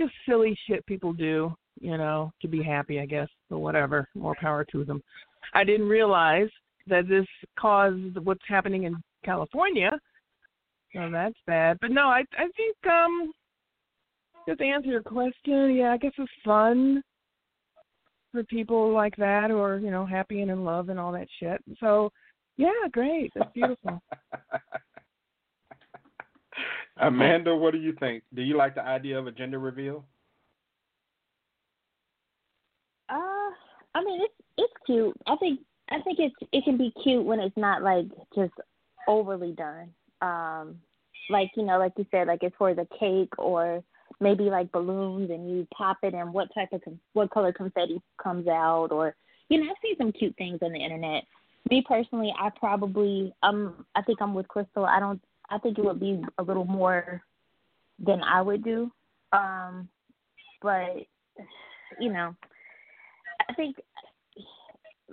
just silly shit people do, you know, to be happy, I guess, or whatever. More power to them. I didn't realize that this caused what's happening in California. So that's bad. But no, I I think um just to answer your question, yeah, I guess it's fun for people like that who are, you know, happy and in love and all that shit. So, yeah, great. That's beautiful. Amanda, what do you think? Do you like the idea of a gender reveal? Uh, I mean, it's it's cute. I think I think it's it can be cute when it's not like just overly done. Um, like you know, like you said, like it's for the cake or maybe like balloons and you pop it and what type of what color confetti comes out or you know I've seen some cute things on the internet. Me personally, I probably um I think I'm with Crystal. I don't I think it would be a little more than I would do. Um but you know I think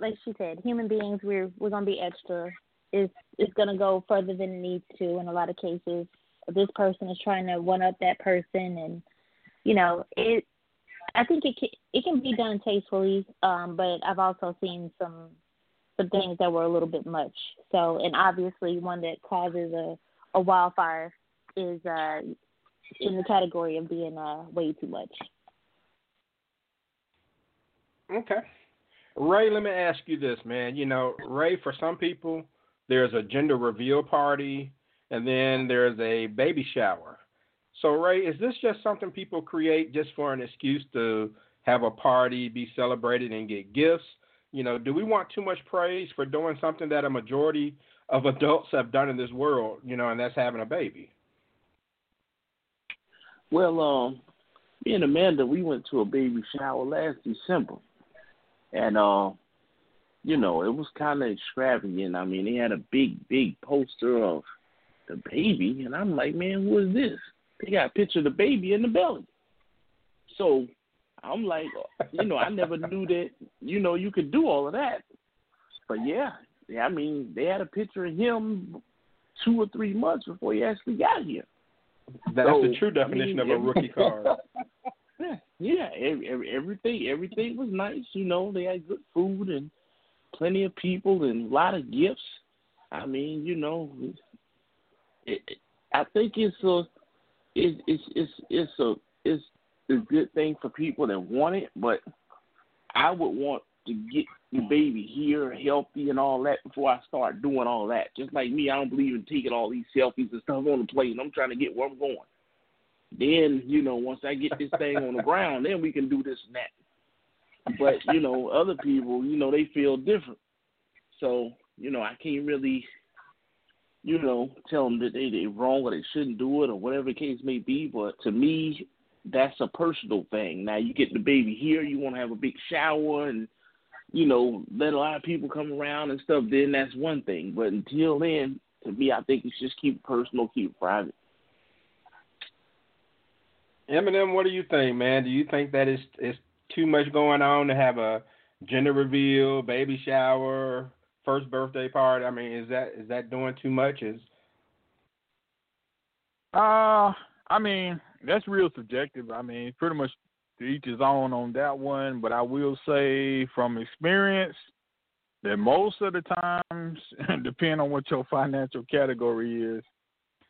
like she said, human beings we're we're gonna be extra. It's it's gonna go further than it needs to in a lot of cases. This person is trying to one up that person and you know it i think it can it can be done tastefully um but i've also seen some some things that were a little bit much. So and obviously one that causes a a wildfire is uh in the category of being uh way too much. Okay ray let me ask you this man you know ray for some people there's a gender reveal party and then there's a baby shower. So, Ray, is this just something people create just for an excuse to have a party, be celebrated, and get gifts? You know, do we want too much praise for doing something that a majority of adults have done in this world, you know, and that's having a baby? Well, um, me and Amanda, we went to a baby shower last December, and uh, you know, it was kind of extravagant. I mean, they had a big, big poster of the baby, and I'm like, man, who is this? They got a picture of the baby in the belly. So I'm like, you know, I never knew that, you know, you could do all of that. But yeah, yeah, I mean, they had a picture of him two or three months before he actually got here. That's so, the true definition I mean, of a rookie card. Yeah, yeah, every, everything, everything was nice. You know, they had good food and plenty of people and a lot of gifts. I mean, you know, it, I think it's a it, it's it's it's a it's a good thing for people that want it, but I would want to get the baby here healthy and all that before I start doing all that. Just like me, I don't believe in taking all these selfies and stuff on the plane. I'm trying to get where I'm going. Then, you know, once I get this thing on the ground, then we can do this and that. But, you know, other people, you know, they feel different. So, you know, I can't really you know, tell them that they they wrong or they shouldn't do it or whatever the case may be. But to me, that's a personal thing. Now you get the baby here, you want to have a big shower and you know, let a lot of people come around and stuff, then that's one thing. But until then, to me, I think it's just keep personal, keep private. Eminem, what do you think, man? Do you think that is is too much going on to have a gender reveal, baby shower, first birthday party? I mean, is that is that doing too much? Is Uh, I mean, that's real subjective. I mean, pretty much to each his own on that one. But I will say from experience that most of the times, depending on what your financial category is,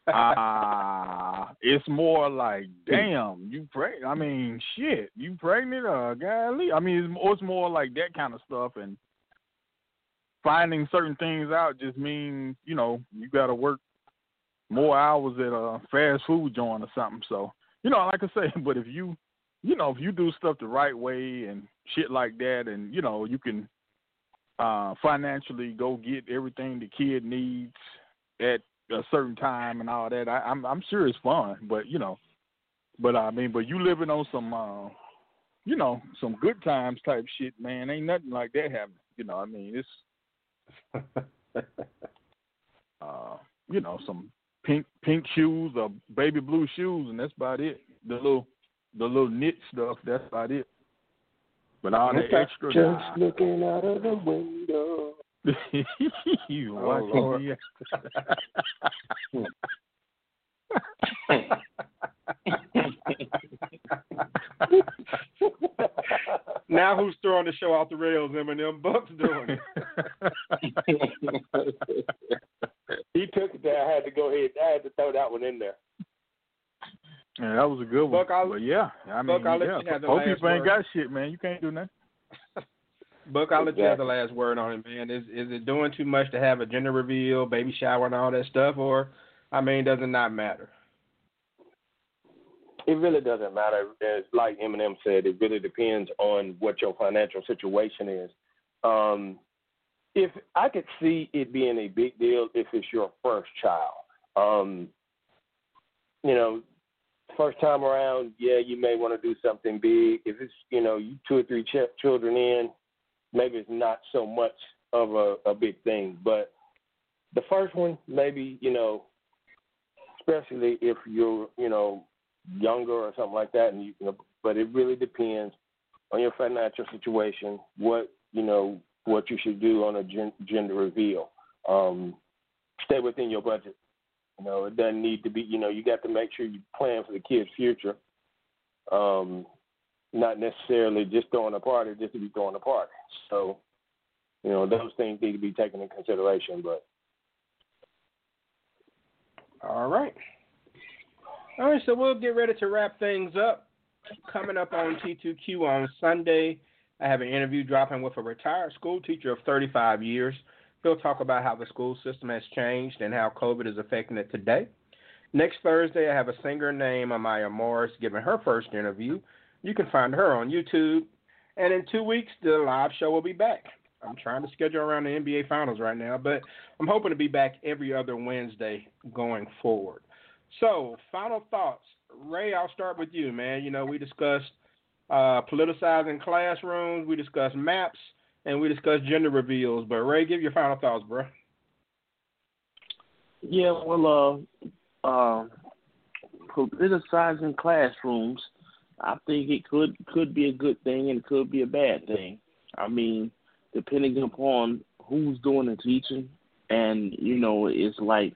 uh, it's more like, damn, you pregnant. I mean, shit, you pregnant? Uh, golly. I mean, it's, it's more like that kind of stuff. And finding certain things out just means, you know, you got to work more hours at a fast food joint or something. So, you know, like I say, but if you, you know, if you do stuff the right way and shit like that, and you know, you can uh financially go get everything the kid needs at a certain time and all that. I, I'm I'm sure it's fun, but you know, but I mean, but you living on some, uh, you know, some good times type shit, man. Ain't nothing like that happening. You know, I mean, it's, uh, you know, some pink pink shoes or baby blue shoes, and that's about it. The little the little knit stuff, that's about it. But all the extra, Just nah. looking out of the window. you Oh, watching Lord. me? now who's throwing the show off the rails? Eminem, Buck's doing it. he took it there. I had to go ahead. I had to throw that one in there. Yeah, that was a good one. Buck, I'll- but yeah, I mean, Buck, yeah, you have the poor last people ain't got shit, man. You can't do nothing. Buck, I'll let you have the last word on it, man. Is is it doing too much to have a gender reveal, baby shower, and all that stuff, or I mean, does it not matter? It really doesn't matter. As like Eminem said, it really depends on what your financial situation is. Um, if I could see it being a big deal if it's your first child, um, you know, first time around, yeah, you may want to do something big. If it's you know you two or three ch- children in, maybe it's not so much of a, a big thing. But the first one, maybe you know, especially if you're you know younger or something like that, and you, you know, but it really depends on your financial situation, what you know, what you should do on a gen- gender reveal. Um, stay within your budget. You know, it doesn't need to be. You know, you got to make sure you plan for the kid's future. Um, not necessarily just throwing a party just to be throwing a party. So, you know, those things need to be taken into consideration. But All right. All right, so we'll get ready to wrap things up. Coming up on T2Q on Sunday, I have an interview dropping with a retired school teacher of 35 years. He'll talk about how the school system has changed and how COVID is affecting it today. Next Thursday, I have a singer named Amaya Morris giving her first interview. You can find her on YouTube. And in two weeks, the live show will be back. I'm trying to schedule around the NBA Finals right now, but I'm hoping to be back every other Wednesday going forward. So, final thoughts. Ray, I'll start with you, man. You know, we discussed uh, politicizing classrooms, we discussed maps, and we discussed gender reveals. But, Ray, give your final thoughts, bro. Yeah, well, uh, uh, politicizing classrooms, I think it could could be a good thing and it could be a bad thing. I mean, depending upon who's doing the teaching, and you know, it's like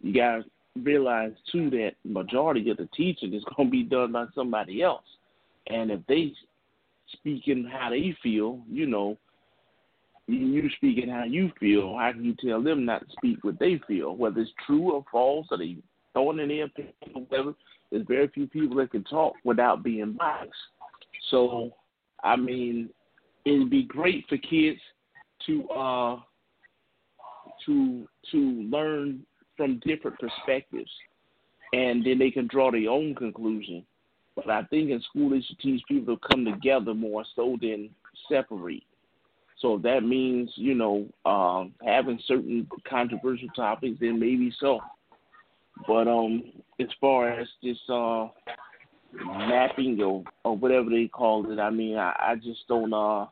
you gotta realize too that majority of the teaching is gonna be done by somebody else, and if they speaking how they feel, you know, you speaking how you feel, how can you tell them not to speak what they feel, whether it's true or false, or they throwing in their opinion whatever. There's very few people that can talk without being biased. So, I mean, it'd be great for kids to uh to to learn from different perspectives, and then they can draw their own conclusion. But I think in school they should teach people to come together more so than separate. So that means, you know, um, having certain controversial topics, then maybe so. But um, as far as this uh, mapping or, or whatever they call it, I mean, I, I just don't. Uh,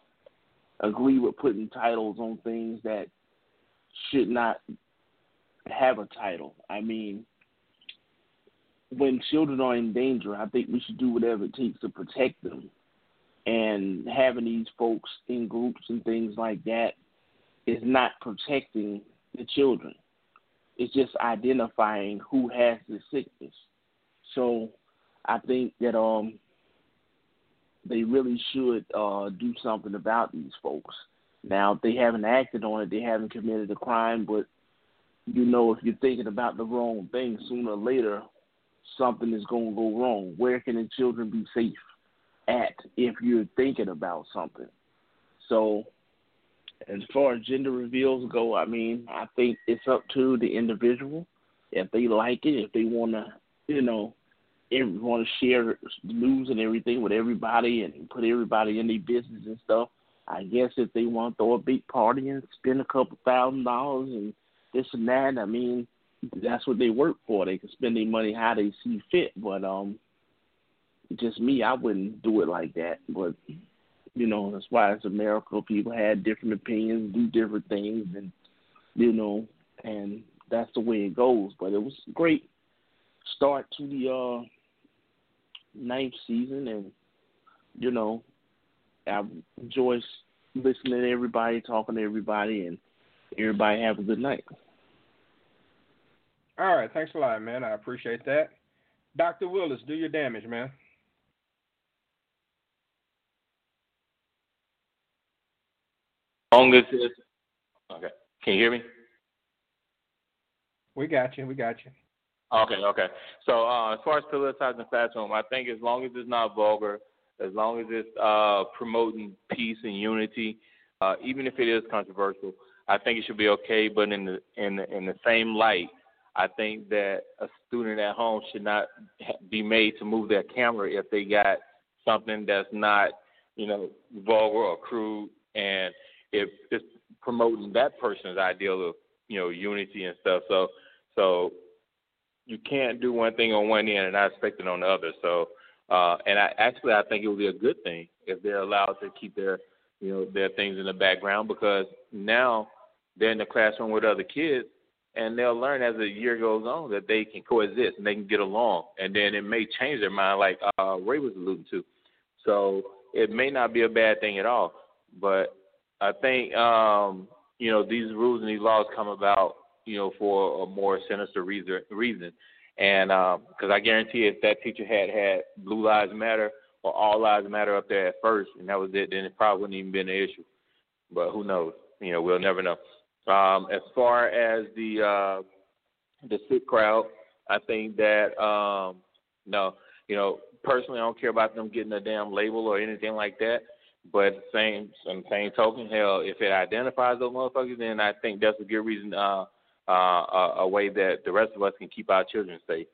agree with putting titles on things that should not have a title. I mean, when children are in danger, I think we should do whatever it takes to protect them. And having these folks in groups and things like that is not protecting the children. It's just identifying who has the sickness. So I think that um they really should uh do something about these folks. Now they haven't acted on it, they haven't committed a crime, but you know if you're thinking about the wrong thing, sooner or later something is gonna go wrong. Where can the children be safe at if you're thinking about something? So as far as gender reveals go, I mean, I think it's up to the individual if they like it, if they want to, you know, want to share news and everything with everybody and put everybody in their business and stuff. I guess if they want to throw a big party and spend a couple thousand dollars and this and that, I mean, that's what they work for. They can spend their money how they see fit. But um, just me, I wouldn't do it like that. But you know, that's why it's America. People had different opinions, do different things, and you know, and that's the way it goes. But it was a great start to the uh, ninth season, and you know, I enjoy listening to everybody, talking to everybody, and everybody have a good night. All right, thanks a lot, man. I appreciate that. Dr. Willis, do your damage, man. Long as it's okay. Can you hear me? We got you. We got you. Okay, okay. So uh, as far as politicizing the classroom, I think as long as it's not vulgar, as long as it's uh, promoting peace and unity, uh, even if it is controversial, I think it should be okay. But in the in the, in the same light, I think that a student at home should not be made to move their camera if they got something that's not, you know, vulgar or crude, and if it's promoting that person's ideal of you know unity and stuff. So so you can't do one thing on one end and not expect it on the other. So uh, and I actually I think it would be a good thing if they're allowed to keep their you know their things in the background because now they're in the classroom with other kids and they'll learn as the year goes on that they can coexist and they can get along and then it may change their mind like uh, Ray was alluding to. So it may not be a bad thing at all, but I think um, you know these rules and these laws come about you know for a more sinister reason. reason. And because um, I guarantee if that teacher had had Blue Lives Matter or All Lives Matter up there at first, and that was it, then it probably wouldn't even been an issue. But who knows? You know, we'll never know. Um, as far as the uh, the sick crowd, I think that um, no, you know, personally, I don't care about them getting a damn label or anything like that. But same, same same token, hell, if it identifies those motherfuckers, then I think that's a good reason, uh, uh, a, a way that the rest of us can keep our children safe.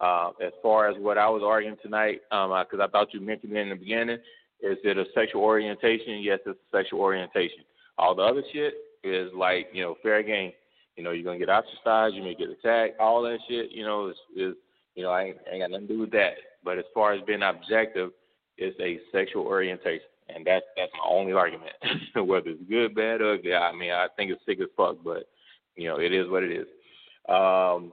Uh, as far as what I was arguing tonight, because um, I thought you mentioned it in the beginning, is it a sexual orientation? Yes, it's a sexual orientation. All the other shit is like, you know, fair game. You know, you're gonna get ostracized, you may get attacked, all that shit. You know, is is you know, I ain't, I ain't got nothing to do with that. But as far as being objective, it's a sexual orientation and that's that's my only argument. Whether it's good, bad, ugly, I mean, I think it's sick as fuck, but you know, it is what it is. Um,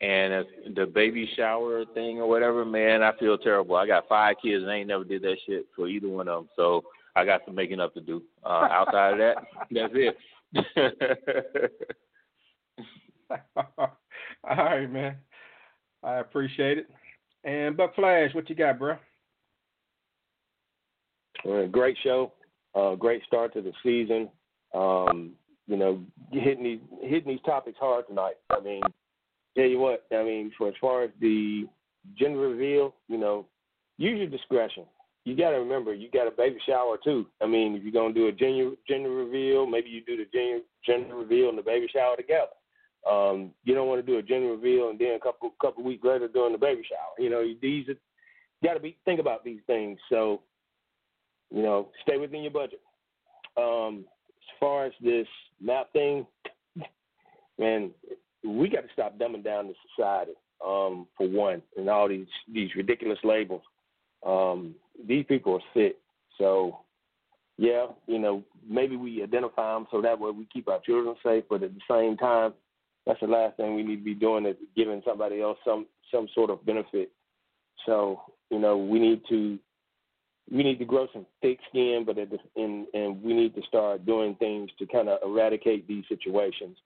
and as the baby shower thing or whatever, man, I feel terrible. I got five kids and I ain't never did that shit for either one of them, so I got some making up to do. Uh, outside of that, that's it. All right, man. I appreciate it. And Buck Flash, what you got, bro? Great show. Uh, great start to the season. Um, you know, hitting these hitting these topics hard tonight. I mean, tell you what. I mean, for as far as the gender reveal, you know, use your discretion. You got to remember, you got a baby shower too. I mean, if you're gonna do a gender gender reveal, maybe you do the gender gender reveal and the baby shower together. Um, you don't want to do a gender reveal and then a couple couple weeks later doing the baby shower. You know, these are you got to be think about these things. So you know, stay within your budget. Um, as far as this map thing, man, we got to stop dumbing down the society. Um, for one, and all these these ridiculous labels. Um, these people are sick, so yeah, you know, maybe we identify them so that way we keep our children safe. But at the same time, that's the last thing we need to be doing is giving somebody else some some sort of benefit. So you know, we need to we need to grow some thick skin, but at the, and and we need to start doing things to kind of eradicate these situations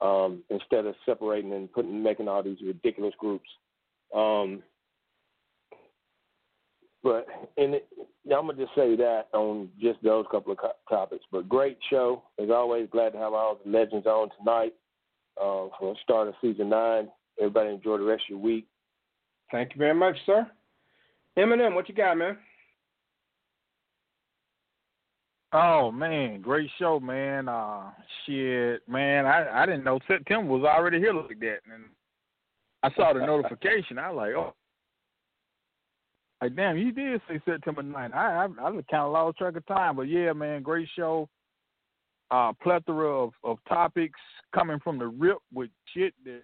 um, instead of separating and putting making all these ridiculous groups. Um, but and it, I'm gonna just say that on just those couple of co- topics. But great show as always. Glad to have all the legends on tonight uh, for the start of season nine. Everybody enjoy the rest of your week. Thank you very much, sir. Eminem, what you got, man? Oh man, great show, man. Uh shit, man, I I didn't know September was already here like that. And I saw the notification. I was like, oh like damn, you did say September 9th. I I, I kind of lost track of time, but yeah, man, great show. Uh, plethora of, of topics coming from the rip with shit that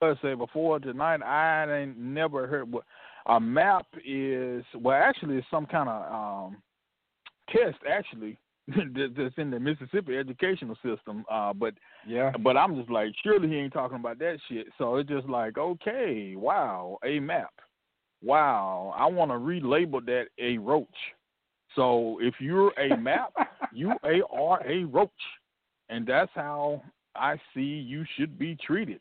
let's say before tonight. I ain't never heard what a map is. Well, actually, it's some kind of um, test actually that's in the Mississippi educational system. Uh, but yeah, but I'm just like, surely he ain't talking about that shit. So it's just like, okay, wow, a map. Wow, I want to relabel that a roach. So if you're a map, you are a roach, and that's how I see you should be treated.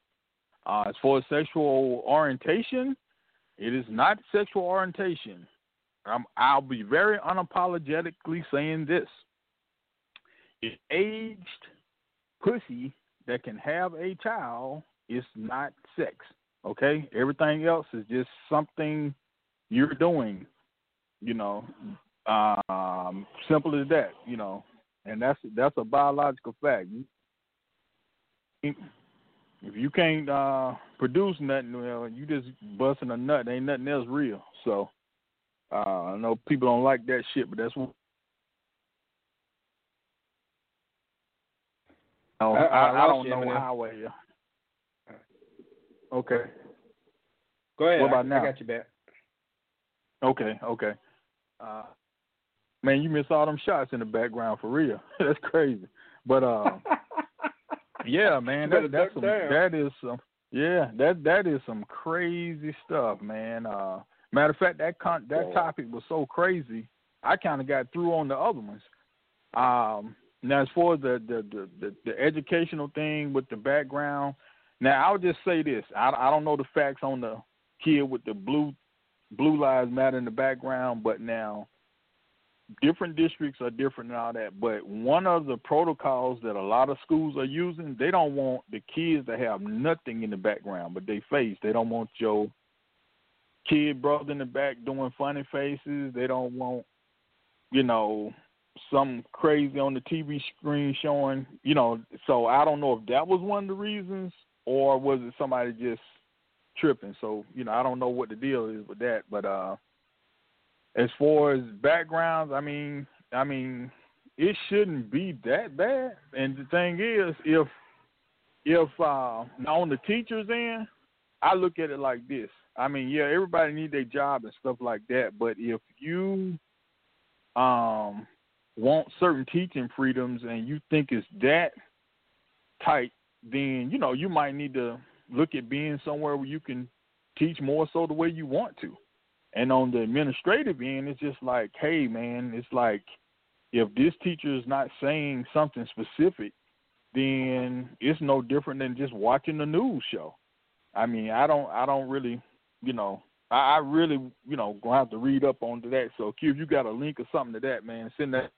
Uh, as far as sexual orientation, it is not sexual orientation. Um, I'll be very unapologetically saying this: It's aged pussy that can have a child is not sex. Okay, everything else is just something you're doing. You know, um, simple as that. You know, and that's that's a biological fact. If you can't uh, produce nothing, well, you just busting a nut. Ain't nothing else real. So uh, I know people don't like that shit, but that's what. Oh, I, I, I, don't know how well. Okay. Go ahead. What about I, now? I got you back. Okay, okay. Uh, man, you miss all them shots in the background for real. that's crazy. But uh, yeah, man, that, that's some, that is some. Yeah, that that is some crazy stuff, man. Uh, matter of fact, that con- that topic was so crazy, I kind of got through on the other ones. Um, now, as far as the the, the the the educational thing with the background, now I'll just say this: I I don't know the facts on the kid with the blue blue lives matter in the background, but now different districts are different and all that. But one of the protocols that a lot of schools are using, they don't want the kids to have nothing in the background, but they face. They don't want your kid brother in the back doing funny faces. They don't want, you know, some crazy on the TV screen showing, you know. So I don't know if that was one of the reasons, or was it somebody just tripping? So you know, I don't know what the deal is with that. But uh as far as backgrounds, I mean, I mean, it shouldn't be that bad. And the thing is, if if uh, on the teachers end, I look at it like this. I mean, yeah, everybody need their job and stuff like that, but if you um want certain teaching freedoms and you think it's that tight, then you know you might need to look at being somewhere where you can teach more so the way you want to. And on the administrative end, it's just like, hey, man, it's like if this teacher is not saying something specific, then it's no different than just watching the news show. I mean, I don't, I don't really, you know, I, I really, you know, gonna have to read up onto that. So, Q, if you got a link or something to that, man, send that.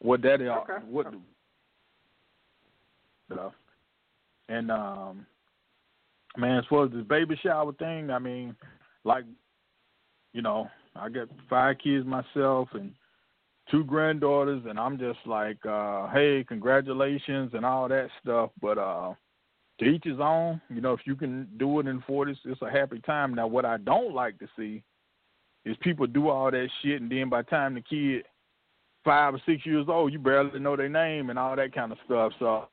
What that is, Okay. what, you know, and um, man, as far as this baby shower thing, I mean, like, you know, I got five kids myself and two granddaughters, and I'm just like, uh, hey, congratulations and all that stuff. But uh, to each his own. You know, if you can do it in forties, it's a happy time. Now, what I don't like to see is people do all that shit, and then by the time the kid five or six years old, you barely know their name and all that kind of stuff. So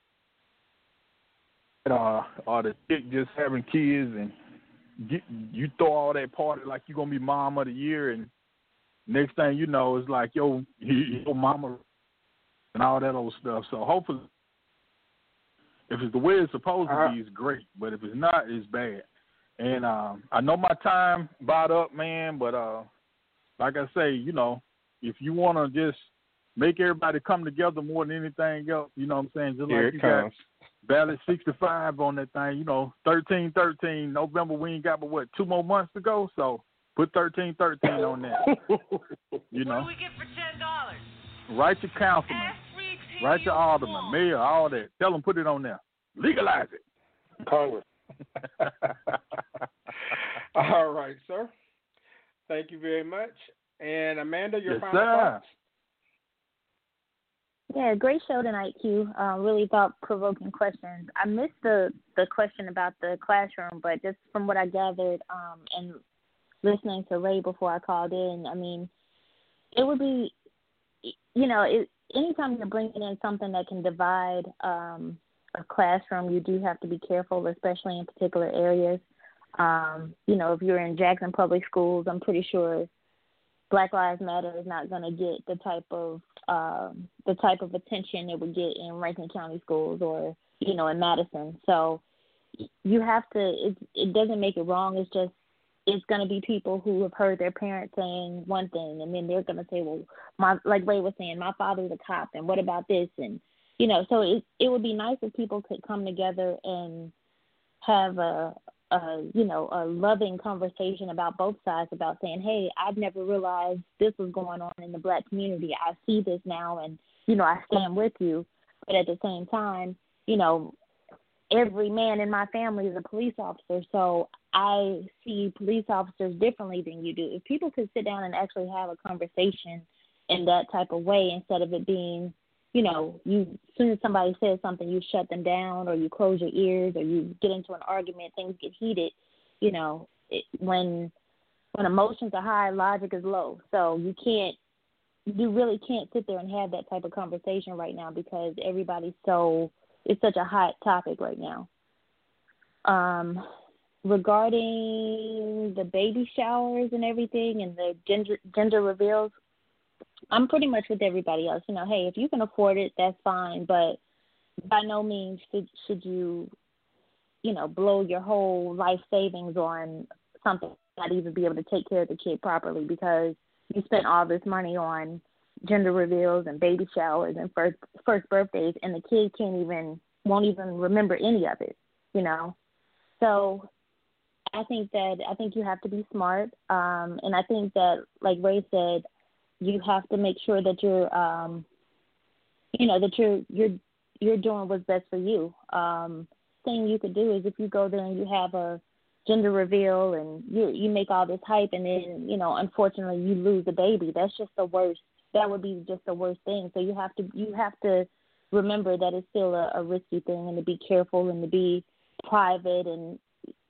uh, or the chick just having kids and get, you throw all that party like you're gonna be mom of the year and next thing you know, it's like yo, your mama and all that old stuff. So hopefully, if it's the way it's supposed to Uh-huh. be, it's great. But if it's not, it's bad. And um, I know my time bought up, man. But uh, like I say, you know, if you want to just make everybody come together more than anything else, you know what I'm saying? Just Here like it you comes. got ballot 65 on that thing, you know, 13 13 November. We ain't got but what two more months to go, so put 13 13 on that. you know, what do we get for ten dollars? write your councilman, write your alderman, mayor, all that. Tell them put it on there. Legalize it. Congress. All right, sir. Thank you very much. And Amanda, your Yes, final sir. thoughts? Yeah, great show tonight, Q. Uh, really thought provoking questions. I missed the the question about the classroom, but just from what I gathered um, and listening to Ray before I called in, I mean, it would be, you know, it, anytime you're bringing in something that can divide um, a classroom, you do have to be careful, especially in particular areas. Um, you know, if you're in Jackson Public Schools, I'm pretty sure Black Lives Matter is not going to get the type of um, the type of attention it would get in Rankin County schools or you know in Madison. So you have to. It it doesn't make it wrong. It's just it's going to be people who have heard their parents saying one thing, and then they're going to say, well, my like Ray was saying, my father's a cop, and what about this? And you know, so it it would be nice if people could come together and have a a you know a loving conversation about both sides about saying hey i've never realized this was going on in the black community i see this now and you know i stand with you but at the same time you know every man in my family is a police officer so i see police officers differently than you do if people could sit down and actually have a conversation in that type of way instead of it being you know, you as soon as somebody says something, you shut them down, or you close your ears, or you get into an argument. Things get heated. You know, it, when when emotions are high, logic is low. So you can't, you really can't sit there and have that type of conversation right now because everybody's so it's such a hot topic right now. Um, regarding the baby showers and everything and the gender gender reveals, I'm pretty much with everybody else. You know, hey, if you can afford it, that's fine, but by no means should should you, you know, blow your whole life savings on something not even be able to take care of the kid properly because you spent all this money on gender reveals and baby showers and first first birthdays and the kid can't even won't even remember any of it, you know. So I think that I think you have to be smart. Um and I think that like Ray said, you have to make sure that you're um you know that you're you're you're doing what's best for you um thing you could do is if you go there and you have a gender reveal and you you make all this hype and then you know unfortunately you lose the baby that's just the worst that would be just the worst thing. So you have to you have to remember that it's still a, a risky thing and to be careful and to be private and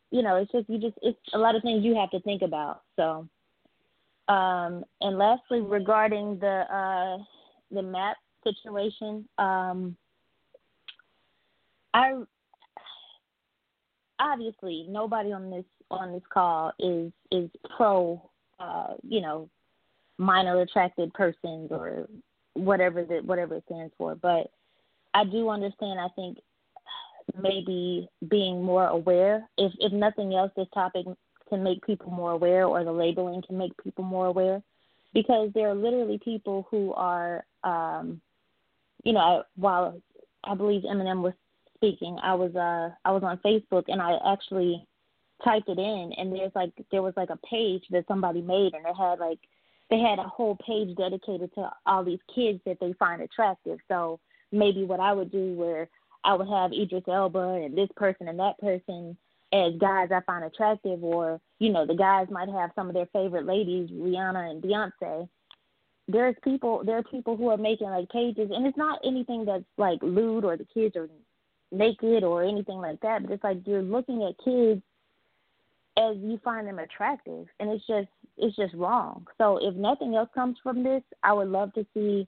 you know it's just you just it's a lot of things you have to think about. So um, and lastly, regarding the uh, the map situation, um, I obviously nobody on this on this call is is pro, uh, you know, minor attracted persons or whatever that whatever it stands for. But I do understand. I think maybe being more aware. If if nothing else, this topic can make people more aware, or the labeling can make people more aware, because there are literally people who are, um, you know, while I believe Eminem was speaking, I was uh I was on Facebook and I actually typed it in, and there's like there was like a page that somebody made, and it had like they had a whole page dedicated to all these kids that they find attractive. So maybe what I would do where I would have Idris Elba and this person and that person as guys I find attractive, or you know, the guys might have some of their favorite ladies, Rihanna and Beyonce. There's people, there are people who are making like pages, and it's not anything that's like lewd or the kids are naked or anything like that. But it's like you're looking at kids as you find them attractive, and it's just it's just wrong. So if nothing else comes from this, I would love to see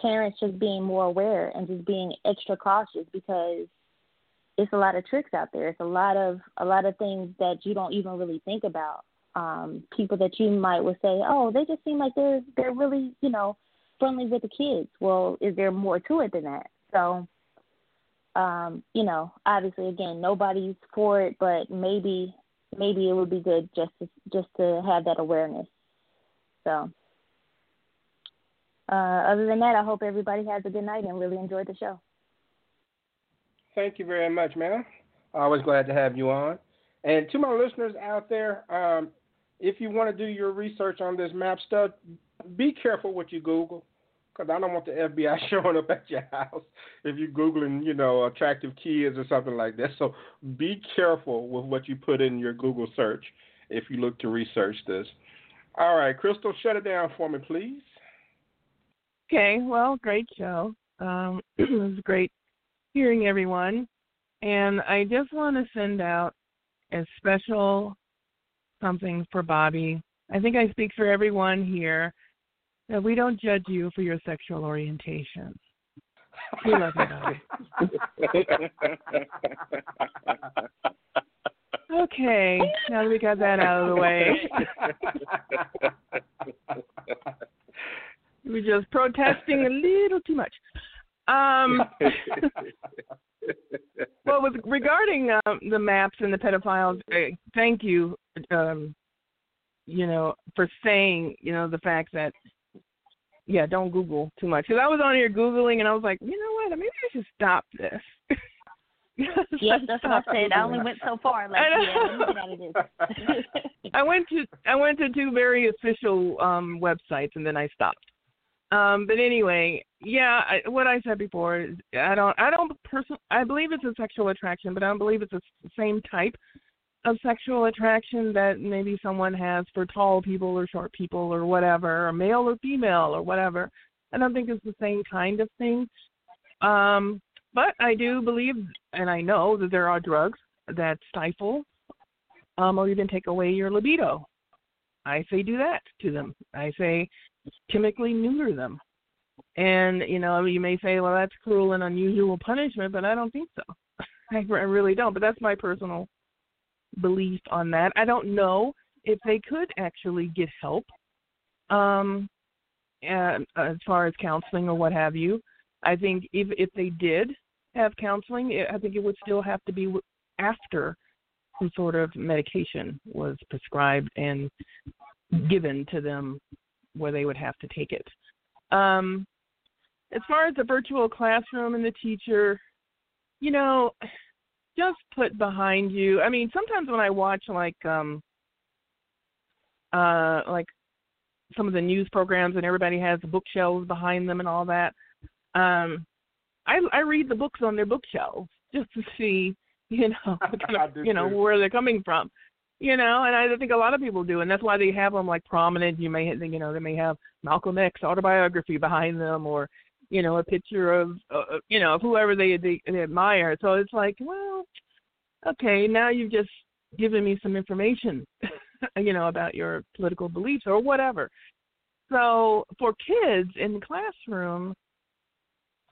parents just being more aware and just being extra cautious because it's a lot of tricks out there. It's a lot of a lot of things that you don't even really think about um, people that you might would say, oh, they just seem like they're they're really you know friendly with the kids. Well, is there more to it than that? So, um, you know, obviously, again, nobody's for it, but maybe maybe it would be good just to just to have that awareness. So, uh, other than that, I hope everybody has a good night and really enjoyed the show. Thank you very much, ma'am. Always glad to have you on. And to my listeners out there, um, if you want to do your research on this map stuff, be careful what you Google, because I don't want the FBI showing up at your house if you're Googling, you know, attractive kids or something like that. So be careful with what you put in your Google search if you look to research this. All right, Crystal, shut it down for me, please. Okay, well, great show. Um, it was great hearing everyone. And I just want to send out a special something for Bobby. I think I speak for everyone here that we don't judge you for your sexual orientation. We love you, okay, now that we got that out of the way. We're just protesting a little too much. Um, well, with regarding um, the maps and the pedophiles, uh, thank you, um, you know, for saying, you know, the fact that, yeah, don't Google too much. Because I was on here Googling and I was like, you know what, maybe I should stop this. yes, that's what I said. I only went so far. Like, yeah, let me get out of this. I went to I went to two very official um websites and then I stopped. Um, but anyway, yeah, I, what I said before is I don't I don't person I believe it's a sexual attraction, but I don't believe it's the same type of sexual attraction that maybe someone has for tall people or short people or whatever, or male or female or whatever. I don't think it's the same kind of thing. Um, but I do believe and I know that there are drugs that stifle um, or even take away your libido. I say do that to them. I say chemically neuter them. And you know, you may say, well, that's cruel and unusual punishment, but I don't think so. I, I really don't. But that's my personal belief on that. I don't know if they could actually get help, um, and, as far as counseling or what have you. I think if if they did have counseling, it, I think it would still have to be after some sort of medication was prescribed and given to them where they would have to take it. Um, as far as the virtual classroom and the teacher, you know, just put behind you. I mean, sometimes when I watch like um uh like some of the news programs and everybody has bookshelves behind them and all that, um I I read the books on their bookshelves just to see, you know, kind of, you know, where they're coming from you know, and I think a lot of people do, and that's why they have them like prominent. You may, you know, they may have Malcolm X autobiography behind them, or you know, a picture of, uh, you know, whoever they, they they admire. So it's like, well, okay, now you've just given me some information, you know, about your political beliefs or whatever. So for kids in the classroom,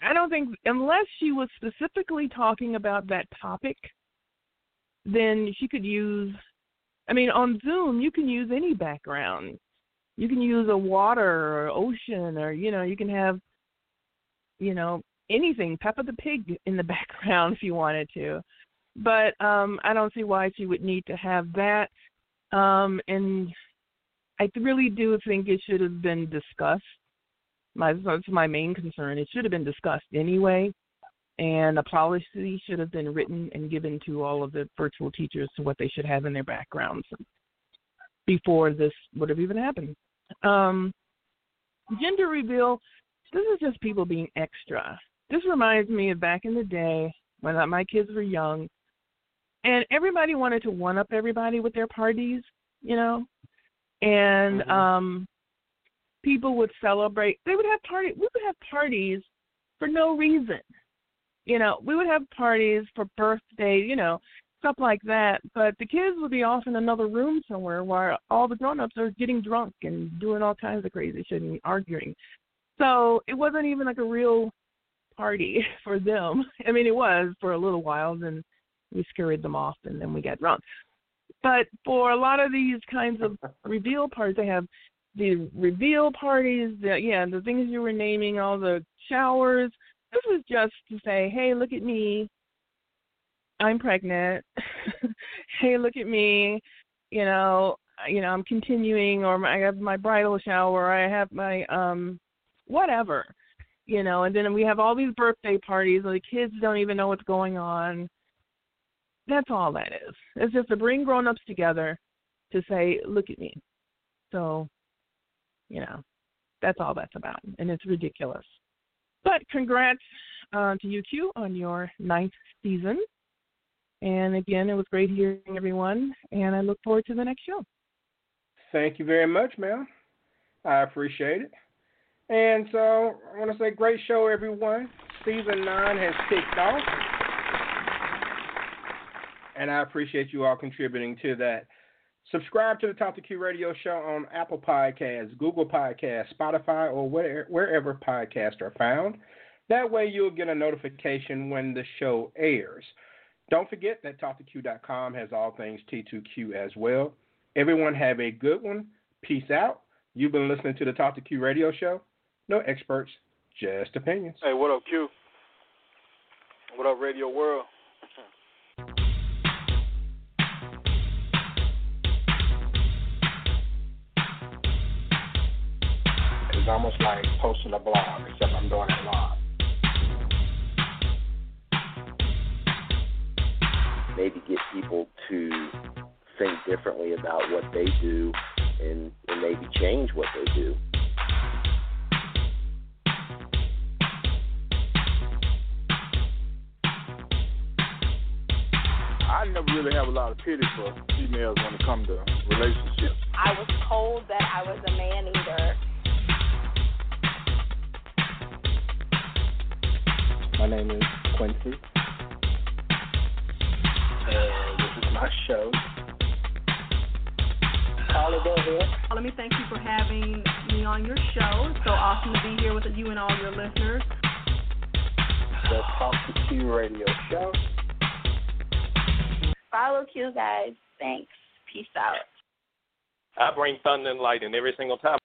I don't think unless she was specifically talking about that topic, then she could use I mean, on Zoom, you can use any background. You can use a water or ocean, or you know, you can have, you know, anything. Peppa the Pig in the background if you wanted to. But um, I don't see why she would need to have that. Um, and I really do think it should have been discussed. My that's my main concern. It should have been discussed anyway and a policy should have been written and given to all of the virtual teachers to what they should have in their backgrounds before this would have even happened. Um, gender reveal, this is just people being extra. This reminds me of back in the day when my kids were young, and everybody wanted to one up everybody with their parties, you know, and mm-hmm. um, people would celebrate. They would have parties. We would have parties for no reason you know, we would have parties for birthdays, you know, stuff like that. But the kids would be off in another room somewhere while all the grown-ups are getting drunk and doing all kinds of crazy shit and arguing. So it wasn't even like a real party for them. I mean, it was for a little while, then we scurried them off, and then we got drunk. But for a lot of these kinds of reveal parties, they have the reveal parties, the, yeah, the things you were naming, all the showers. This was just to say, hey, look at me. I'm pregnant. hey, look at me. You know, you know, I'm continuing, or I have my bridal shower, I have my um, whatever. You know, and then we have all these birthday parties, and the kids don't even know what's going on. That's all that is. It's just to bring grown-ups together to say, look at me. So, you know, that's all that's about, and it's ridiculous. But congrats uh, to you, Q, on your ninth season. And again, it was great hearing everyone, and I look forward to the next show. Thank you very much, ma'am. I appreciate it. And so I want to say, great show, everyone. Season nine has kicked off, and I appreciate you all contributing to that. Subscribe to the Talk 2 Q Radio Show on Apple Podcasts, Google Podcasts, Spotify, or where, wherever podcasts are found. That way, you'll get a notification when the show airs. Don't forget that Talk2Q.com has all things T2Q as well. Everyone have a good one. Peace out. You've been listening to the Talk 2 Q radio show. No experts, just opinions. Hey, what up, Q? What up, Radio World? It's almost like posting a blog, except I'm doing it live. maybe get people to think differently about what they do and, and maybe change what they do. Never really have a lot of pity for females when it comes to relationships. I was told that I was a man eater. My name is Quincy. And this is my show. Caller, go ahead. Let me thank you for having me on your show. It's so awesome to be here with you and all your listeners. The Talk 2 Q radio show. Follow Q, guys. Thanks. Peace out. I bring thunder and lightning every single time.